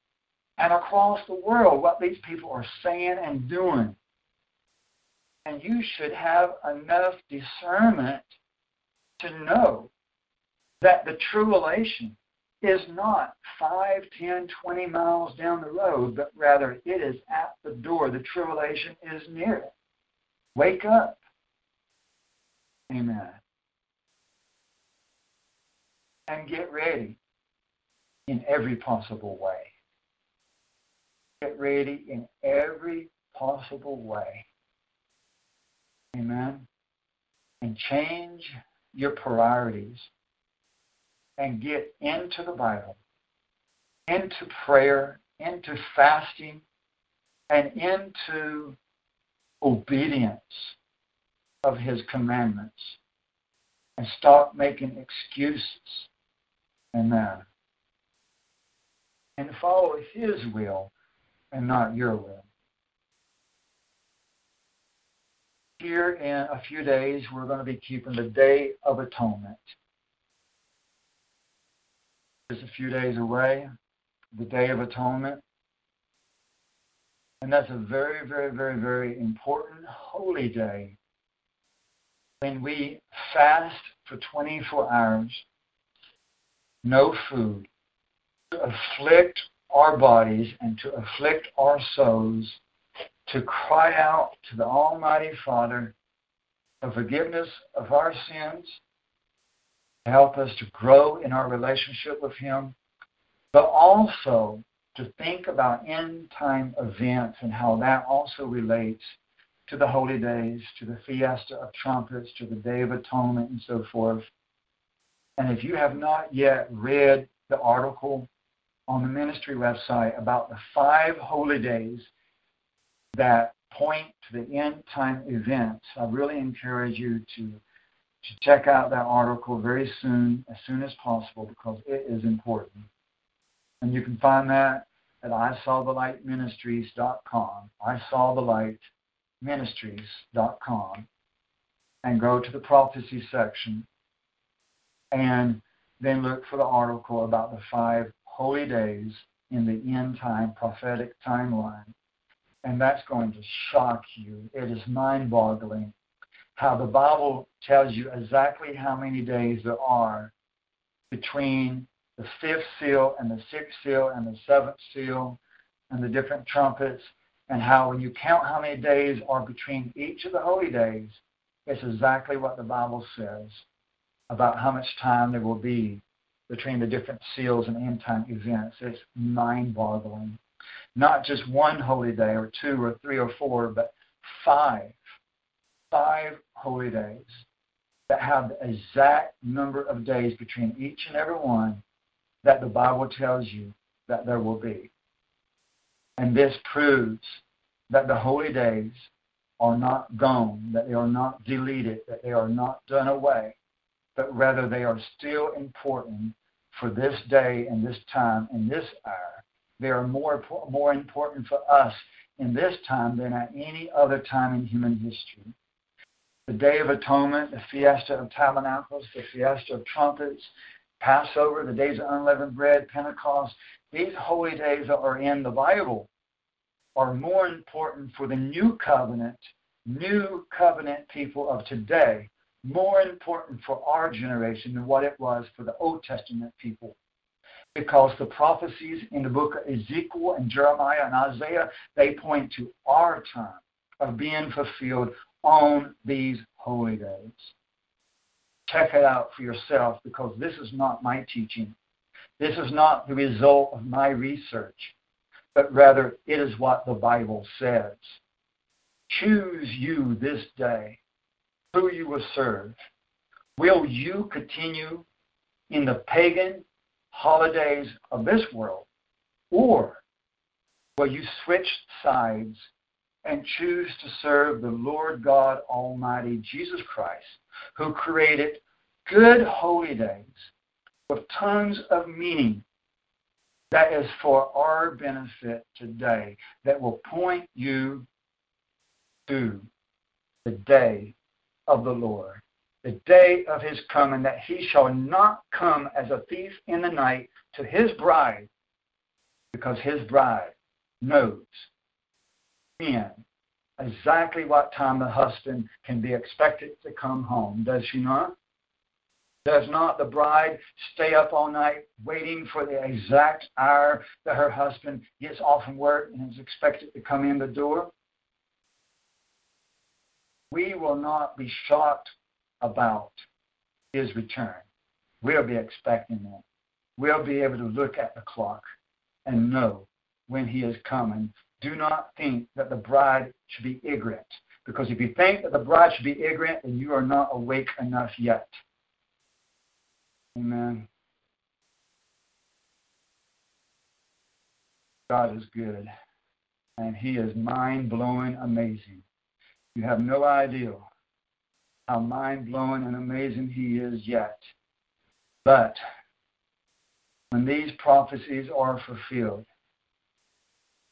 and across the world, what these people are saying and doing. And you should have enough discernment to know that the tribulation is not 5, 10, 20 miles down the road, but rather it is at the door. The tribulation is near. Wake up. Amen. And get ready in every possible way. Get ready in every possible way. Amen. And change your priorities and get into the Bible, into prayer, into fasting, and into obedience of His commandments. And stop making excuses. Amen. And follow His will and not your will. Here in a few days, we're going to be keeping the Day of Atonement. It's a few days away, the Day of Atonement. And that's a very, very, very, very important holy day when we fast for 24 hours, no food, afflict our bodies and to afflict our souls, to cry out to the Almighty Father for forgiveness of our sins to help us to grow in our relationship with Him, but also to think about end time events and how that also relates to the holy days, to the feast of trumpets, to the Day of Atonement, and so forth. And if you have not yet read the article on the ministry website about the five holy days that point to the end time events, I really encourage you to to check out that article very soon, as soon as possible, because it is important. And you can find that at isawthelightministries.com, isawthelightministries.com, and go to the prophecy section, and then look for the article about the five holy days in the end time prophetic timeline. And that's going to shock you. It is mind boggling how the Bible tells you exactly how many days there are between the fifth seal and the sixth seal and the seventh seal and the different trumpets, and how when you count how many days are between each of the holy days, it's exactly what the Bible says about how much time there will be between the different seals and end time events. It's mind boggling. Not just one holy day or two or three or four, but five five holy days that have the exact number of days between each and every one that the Bible tells you that there will be. And this proves that the holy days are not gone, that they are not deleted, that they are not done away, but rather they are still important for this day and this time and this hour. They are more, more important for us in this time than at any other time in human history. The Day of Atonement, the Feast of Tabernacles, the Feast of Trumpets, Passover, the days of unleavened bread, Pentecost, these holy days that are in the Bible are more important for the new covenant, new covenant people of today, more important for our generation than what it was for the Old Testament people because the prophecies in the book of Ezekiel and Jeremiah and Isaiah, they point to our time of being fulfilled on these holy days. Check it out for yourself because this is not my teaching. This is not the result of my research, but rather it is what the Bible says. Choose you this day who you will serve. Will you continue in the pagan holidays of this world? Or will you switch sides and choose to serve the Lord God Almighty, Jesus Christ, who created good holy days with tons of meaning that is for our benefit today, that will point you to the day of the Lord the day of his coming, that he shall not come as a thief in the night to his bride, because his bride knows in exactly what time the husband can be expected to come home. Does she not? Does not the bride stay up all night waiting for the exact hour that her husband gets off from work and is expected to come in the door? We will not be shocked about his return. We'll be expecting that. We'll be able to look at the clock and know when he is coming. Do not think that the bride should be ignorant. Because if you think that the bride should be ignorant, then you are not awake enough yet. Amen. God is good. And he is mind blowing amazing. You have no idea how mind blowing and amazing he is yet. But when these prophecies are fulfilled,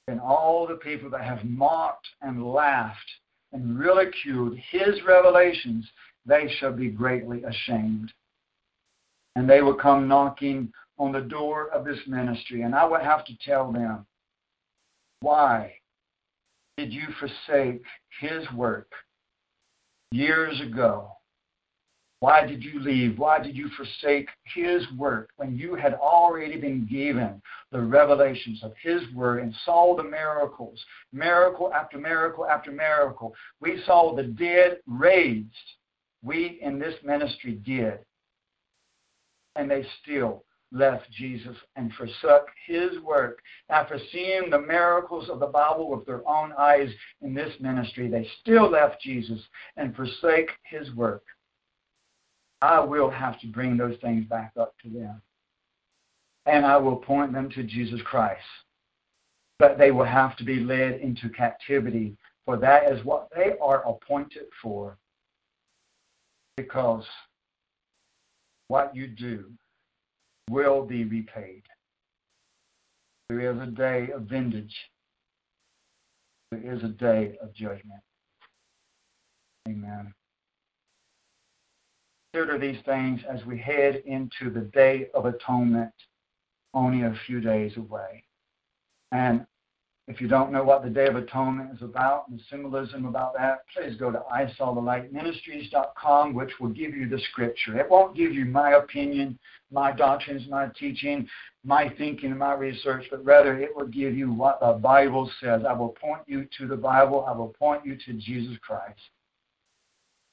then all the people that have mocked and laughed and ridiculed his revelations, they shall be greatly ashamed. And they will come knocking on the door of this ministry, and I would have to tell them, why did you forsake his work years ago. Why did you leave? Why did you forsake His work when you had already been given the revelations of His word and saw the miracles, miracle after miracle after miracle? We saw the dead raised. We in this ministry did. And they still left Jesus and forsook his work. After seeing the miracles of the Bible with their own eyes in this ministry, they still left Jesus and forsake his work. I will have to bring those things back up to them. And I will point them to Jesus Christ. But they will have to be led into captivity, for that is what they are appointed for. Because what you do will be repaid. There is a day of vintage. There is a day of judgment. Amen. Consider these things as we head into the Day of Atonement, only a few days away. And if you don't know what the Day of Atonement is about and the symbolism about that, please go to isawthelightministries.com, which will give you the scripture. It won't give you my opinion, my doctrines, my teaching, my thinking, my research, but rather it will give you what the Bible says. I will point you to the Bible. I will point you to Jesus Christ.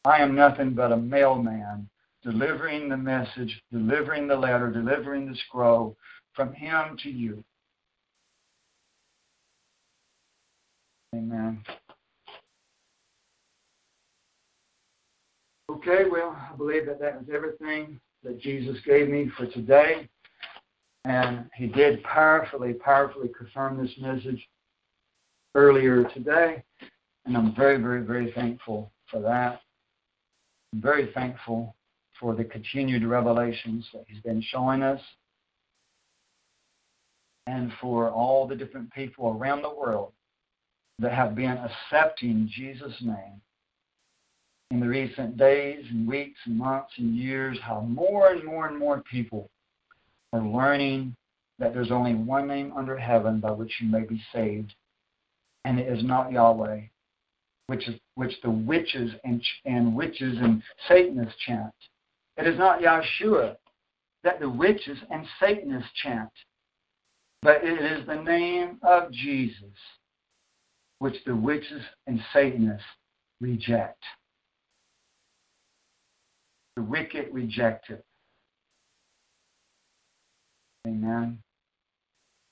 I am nothing but a mailman delivering the message, delivering the letter, delivering the scroll from him to you. Amen. Okay, well, I believe that that was everything that Jesus gave me for today. And he did powerfully, powerfully confirm this message earlier today. And I'm very, very, very thankful for that. I'm very thankful for the continued revelations that he's been showing us and for all the different people around the world that have been accepting Jesus' name in the recent days and weeks and months and years, how more and more and more people are learning that there's only one name under heaven by which you may be saved, and it is not Yahweh, which is which the witches and and witches and Satanists chant. It is not Yahshua that the witches and Satanists chant, but it is the name of Jesus, which the witches and Satanists reject. The wicked reject it. Amen.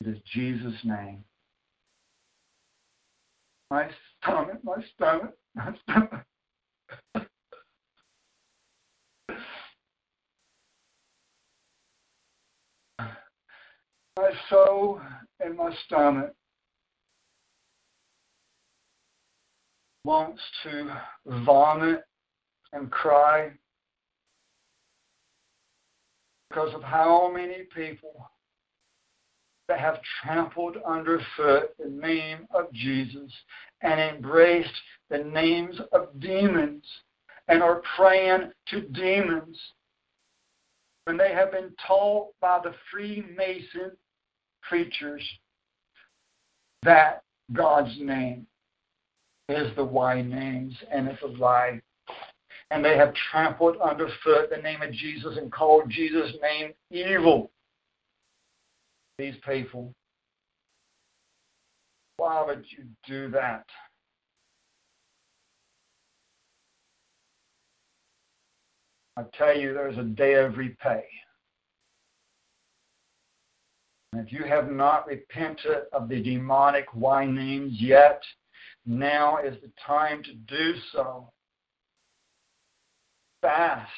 It is Jesus' name. My stomach, my stomach, my stomach. my soul and my stomach wants to vomit and cry because of how many people that have trampled underfoot the name of Jesus and embraced the names of demons and are praying to demons. When they have been taught by the Freemason preachers that God's name is the Y names and it's a lie and they have trampled underfoot the name of Jesus and called Jesus' name evil. These people, why would you do that? I tell you, there's a day of repay. And if you have not repented of the demonic Y names yet, now is the time to do so. Fast,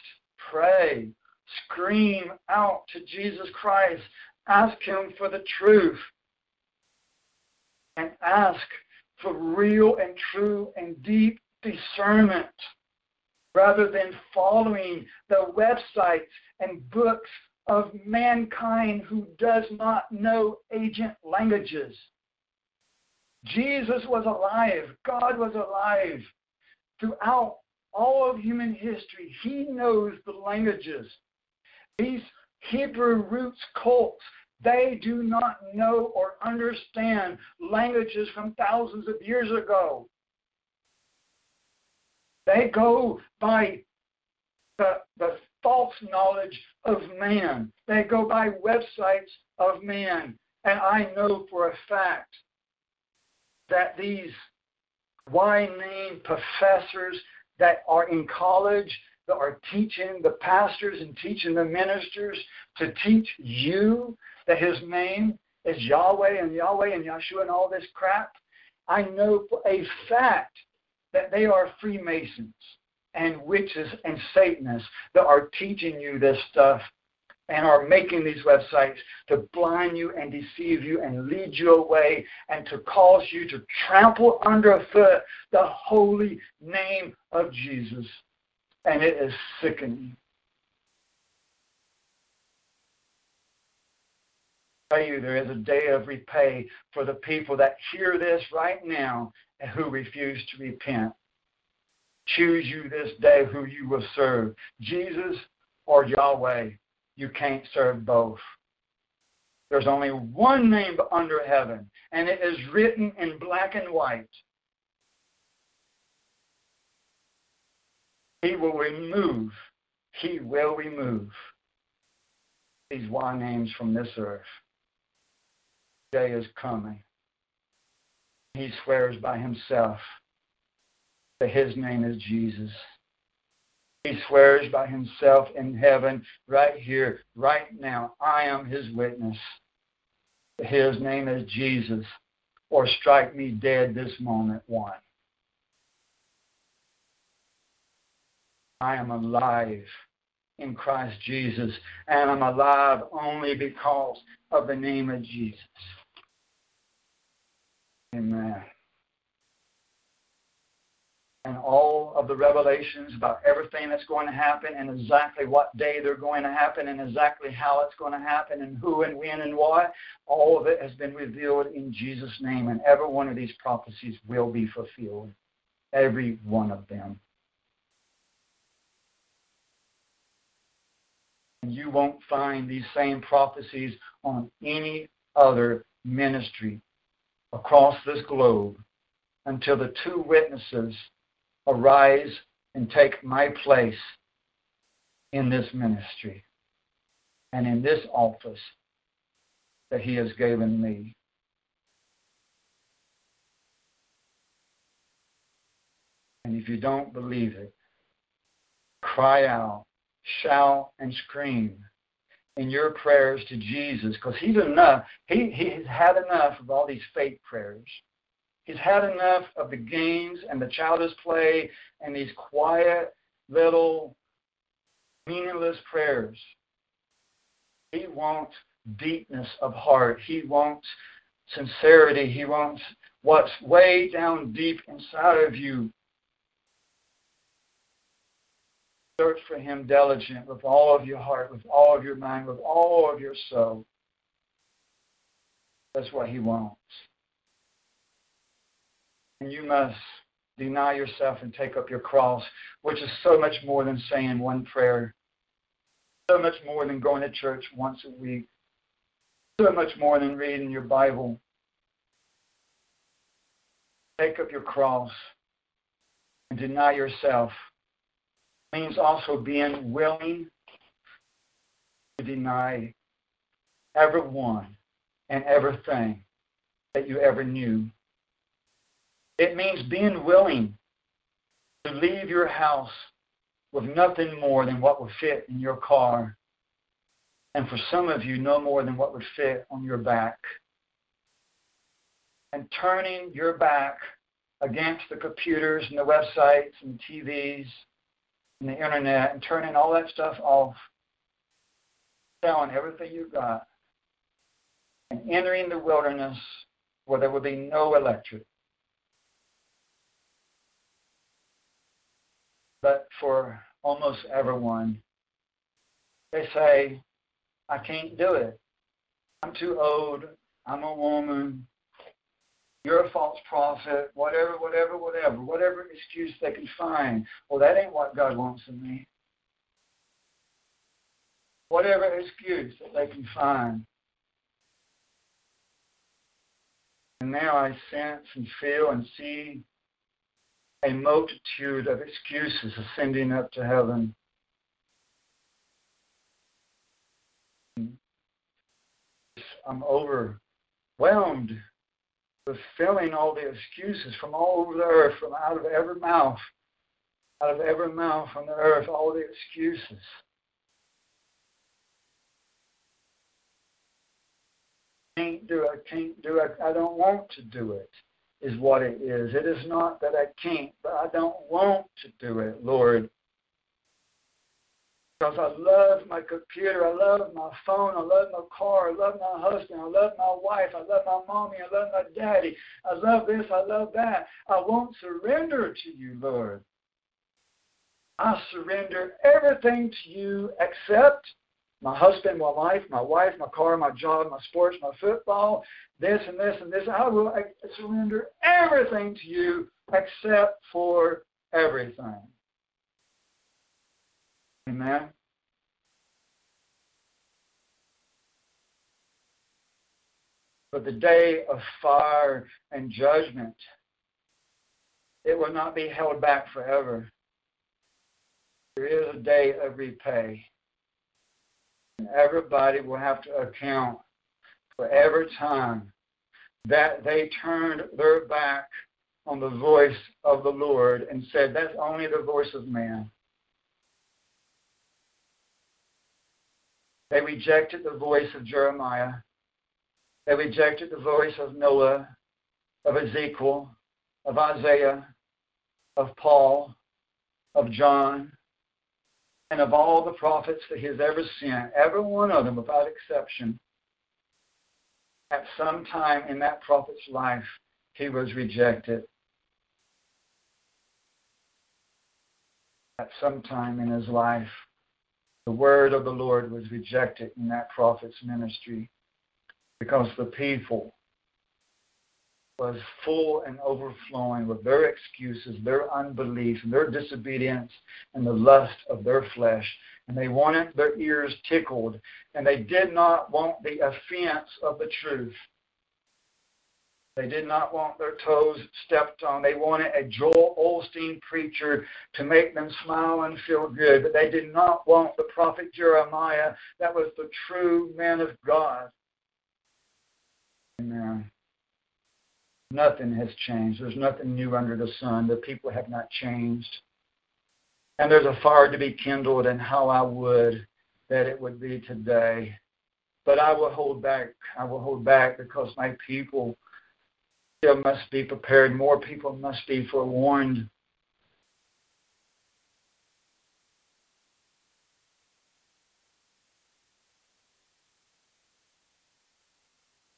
pray, scream out to Jesus Christ, ask Him for the truth, and ask for real and true and deep discernment. Rather than following the websites and books of mankind who does not know agent languages. Jesus was alive. God was alive throughout all of human history. He knows the languages. These Hebrew roots cults, they do not know or understand languages from thousands of years ago. They go by the, the false knowledge of man. They go by websites of man. And I know for a fact that these name professors that are in college that are teaching the pastors and teaching the ministers to teach you that his name is Yahweh and Yahweh and Yahshua and all this crap. I know for a fact that they are Freemasons and witches and Satanists that are teaching you this stuff and are making these websites to blind you and deceive you and lead you away and to cause you to trample underfoot the holy name of Jesus. And it is sickening. Tell you, there is a day of repay for the people that hear this right now and who refuse to repent. Choose you this day who you will serve, Jesus or Yahweh. You can't serve both. There's only one name under heaven, and it is written in black and white. He will remove, he will remove these Y names from this earth. Day is coming. He swears by himself that his name is Jesus. He swears by himself in heaven, right here, right now. I am his witness. His name is Jesus, or strike me dead this moment, one. I am alive in Christ Jesus, and I'm alive only because of the name of Jesus. Amen. And all of the revelations about everything that's going to happen and exactly what day they're going to happen and exactly how it's going to happen and who and when and why, all of it has been revealed in Jesus' name. And every one of these prophecies will be fulfilled. Every one of them. And you won't find these same prophecies on any other ministry across this globe until the two witnesses arise and take my place in this ministry and in this office that he has given me. And if you don't believe it, cry out, shout, and scream in your prayers to Jesus because he's enough. He, he's had enough of all these fake prayers. He's had enough of the games and the childish play and these quiet little meaningless prayers. He wants deepness of heart. He wants sincerity. He wants what's way down deep inside of you. Search for Him diligent with all of your heart, with all of your mind, with all of your soul. That's what He wants. You must deny yourself and take up your cross, which is so much more than saying one prayer, so much more than going to church once a week, so much more than reading your Bible. Take up your cross and deny yourself. It means also being willing to deny everyone and everything that you ever knew it means being willing to leave your house with nothing more than what would fit in your car. And for some of you, no more than what would fit on your back. And turning your back against the computers and the websites and TVs and the internet and turning all that stuff off, selling everything you've got, and entering the wilderness where there would be no electric, but for almost everyone, they say, I can't do it. I'm too old. I'm a woman. You're a false prophet. Whatever, whatever, whatever. Whatever excuse they can find. Well, that ain't what God wants of me. Whatever excuse that they can find. And now I sense and feel and see a multitude of excuses ascending up to heaven. I'm overwhelmed with filling all the excuses from all over the earth, from out of every mouth, out of every mouth on the earth, all the excuses. Can't do it, can't do it, I don't want to do it is what it is. It is not that I can't, but I don't want to do it, Lord. Because I love my computer, I love my phone, I love my car, I love my husband, I love my wife, I love my mommy, I love my daddy, I love this, I love that. I won't surrender to you, Lord. I surrender everything to you except my husband, my wife, my wife, my car, my job, my sports, my football, this and this and this. I will surrender everything to you except for everything. Amen. But the day of fire and judgment, it will not be held back forever. There is a day of repay. Everybody will have to account for every time that they turned their back on the voice of the Lord and said, That's only the voice of man. They rejected the voice of Jeremiah. They rejected the voice of Noah, of Ezekiel, of Isaiah, of Paul, of John, and of all the prophets that he has ever sent, every one of them without exception, at some time in that prophet's life, he was rejected. at some time in his life, the word of the Lord was rejected in that prophet's ministry because the people was full and overflowing with their excuses, their unbelief, and their disobedience, and the lust of their flesh. And they wanted their ears tickled, and they did not want the offense of the truth. They did not want their toes stepped on. They wanted a Joel Osteen preacher to make them smile and feel good, but they did not want the prophet Jeremiah that was the true man of God. Amen. Nothing has changed. There's nothing new under the sun. The people have not changed. And there's a fire to be kindled, and how I would that it would be today. But I will hold back. I will hold back because my people still must be prepared. More people must be forewarned.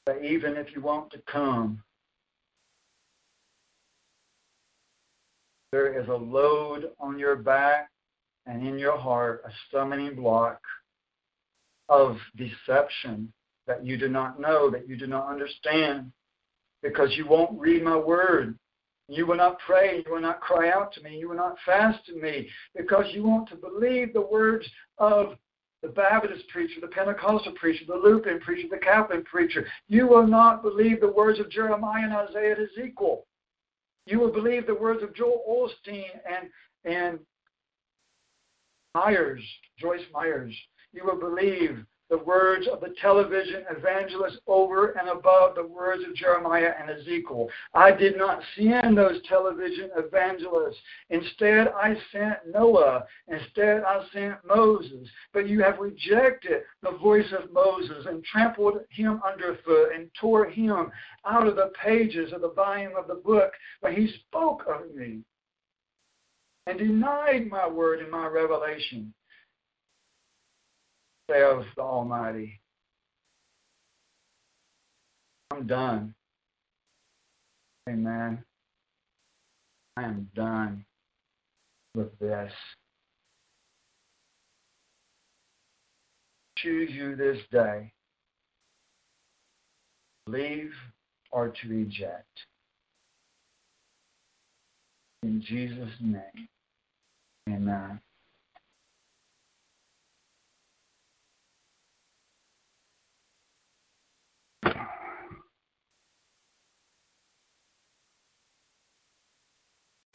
But even if you want to come, there is a load on your back and in your heart, a stumbling block of deception that you do not know, that you do not understand, because you won't read my word. You will not pray, you will not cry out to me, you will not fast to me, because you want to believe the words of the Baptist preacher, the Pentecostal preacher, the Lutheran preacher, the Catholic preacher. You will not believe the words of Jeremiah and Isaiah and Ezekiel. You will believe the words of Joel Osteen and and Myers, Joyce Myers. You will believe the words of the television evangelist over and above the words of Jeremiah and Ezekiel. I did not send those television evangelists. Instead, I sent Noah. Instead, I sent Moses. But you have rejected the voice of Moses and trampled him underfoot and tore him out of the pages of the volume of the book when he spoke of me and denied my word and my revelation says the Almighty. I'm done. Amen. I am done with this. Choose you this day. Leave or to reject. In Jesus' name. Amen.